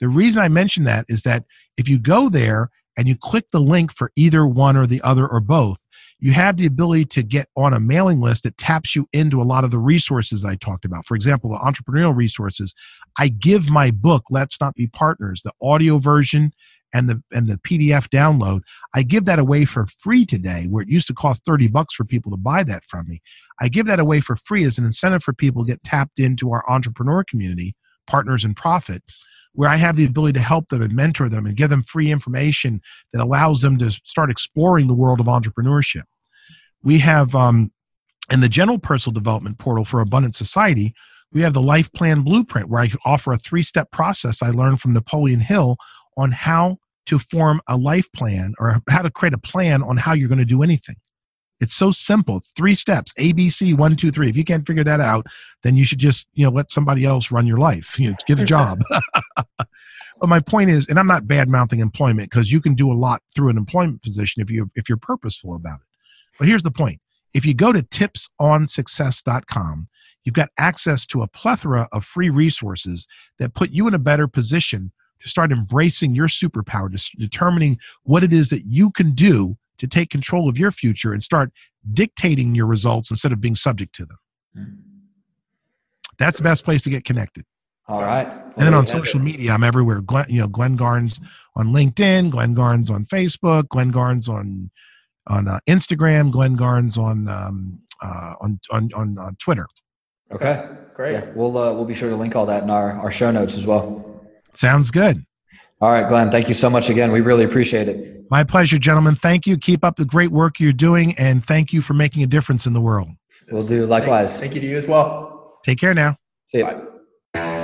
S1: The reason I mention that is that if you go there and you click the link for either one or the other or both, you have the ability to get on a mailing list that taps you into a lot of the resources I talked about. For example, the entrepreneurial resources. I give my book, Let's Not Be Partners, the audio version and the and the PDF download. I give that away for free today, where it used to cost 30 bucks for people to buy that from me. I give that away for free as an incentive for people to get tapped into our entrepreneur community, partners in profit where I have the ability to help them and mentor them and give them free information that allows them to start exploring the world of entrepreneurship. We have um, in the general personal development portal for Abundant Society, we have the life plan blueprint where I offer a three step process I learned from Napoleon Hill on how to form a life plan or how to create a plan on how you're going to do anything. It's so simple. It's three steps, A, B, C, one, two, three. If you can't figure that out, then you should just, you know, let somebody else run your life. You know, get a job. but my point is, and I'm not bad mouthing employment because you can do a lot through an employment position if you if you're purposeful about it. But here's the point. If you go to tipsonsuccess.com, you've got access to a plethora of free resources that put you in a better position to start embracing your superpower, to determining what it is that you can do to take control of your future and start dictating your results instead of being subject to them. That's the best place to get connected.
S3: All right.
S1: And then on social media, I'm everywhere. Glenn, you know, Glenn Garnes on LinkedIn, Glenn Garnes on Facebook, Glenn Garnes on on uh, Instagram, Glenn Garnes on um, uh, on on on uh, Twitter.
S3: Okay.
S2: Great.
S3: Yeah, we'll uh, we'll be sure to link all that in our, our show notes as well.
S1: Sounds good.
S3: All right, Glenn. Thank you so much again. We really appreciate it.
S1: My pleasure, gentlemen. Thank you. Keep up the great work you're doing, and thank you for making a difference in the world.
S3: We'll do likewise.
S2: Thank, thank you to you as well.
S1: Take care now.
S3: See ya.
S2: Bye.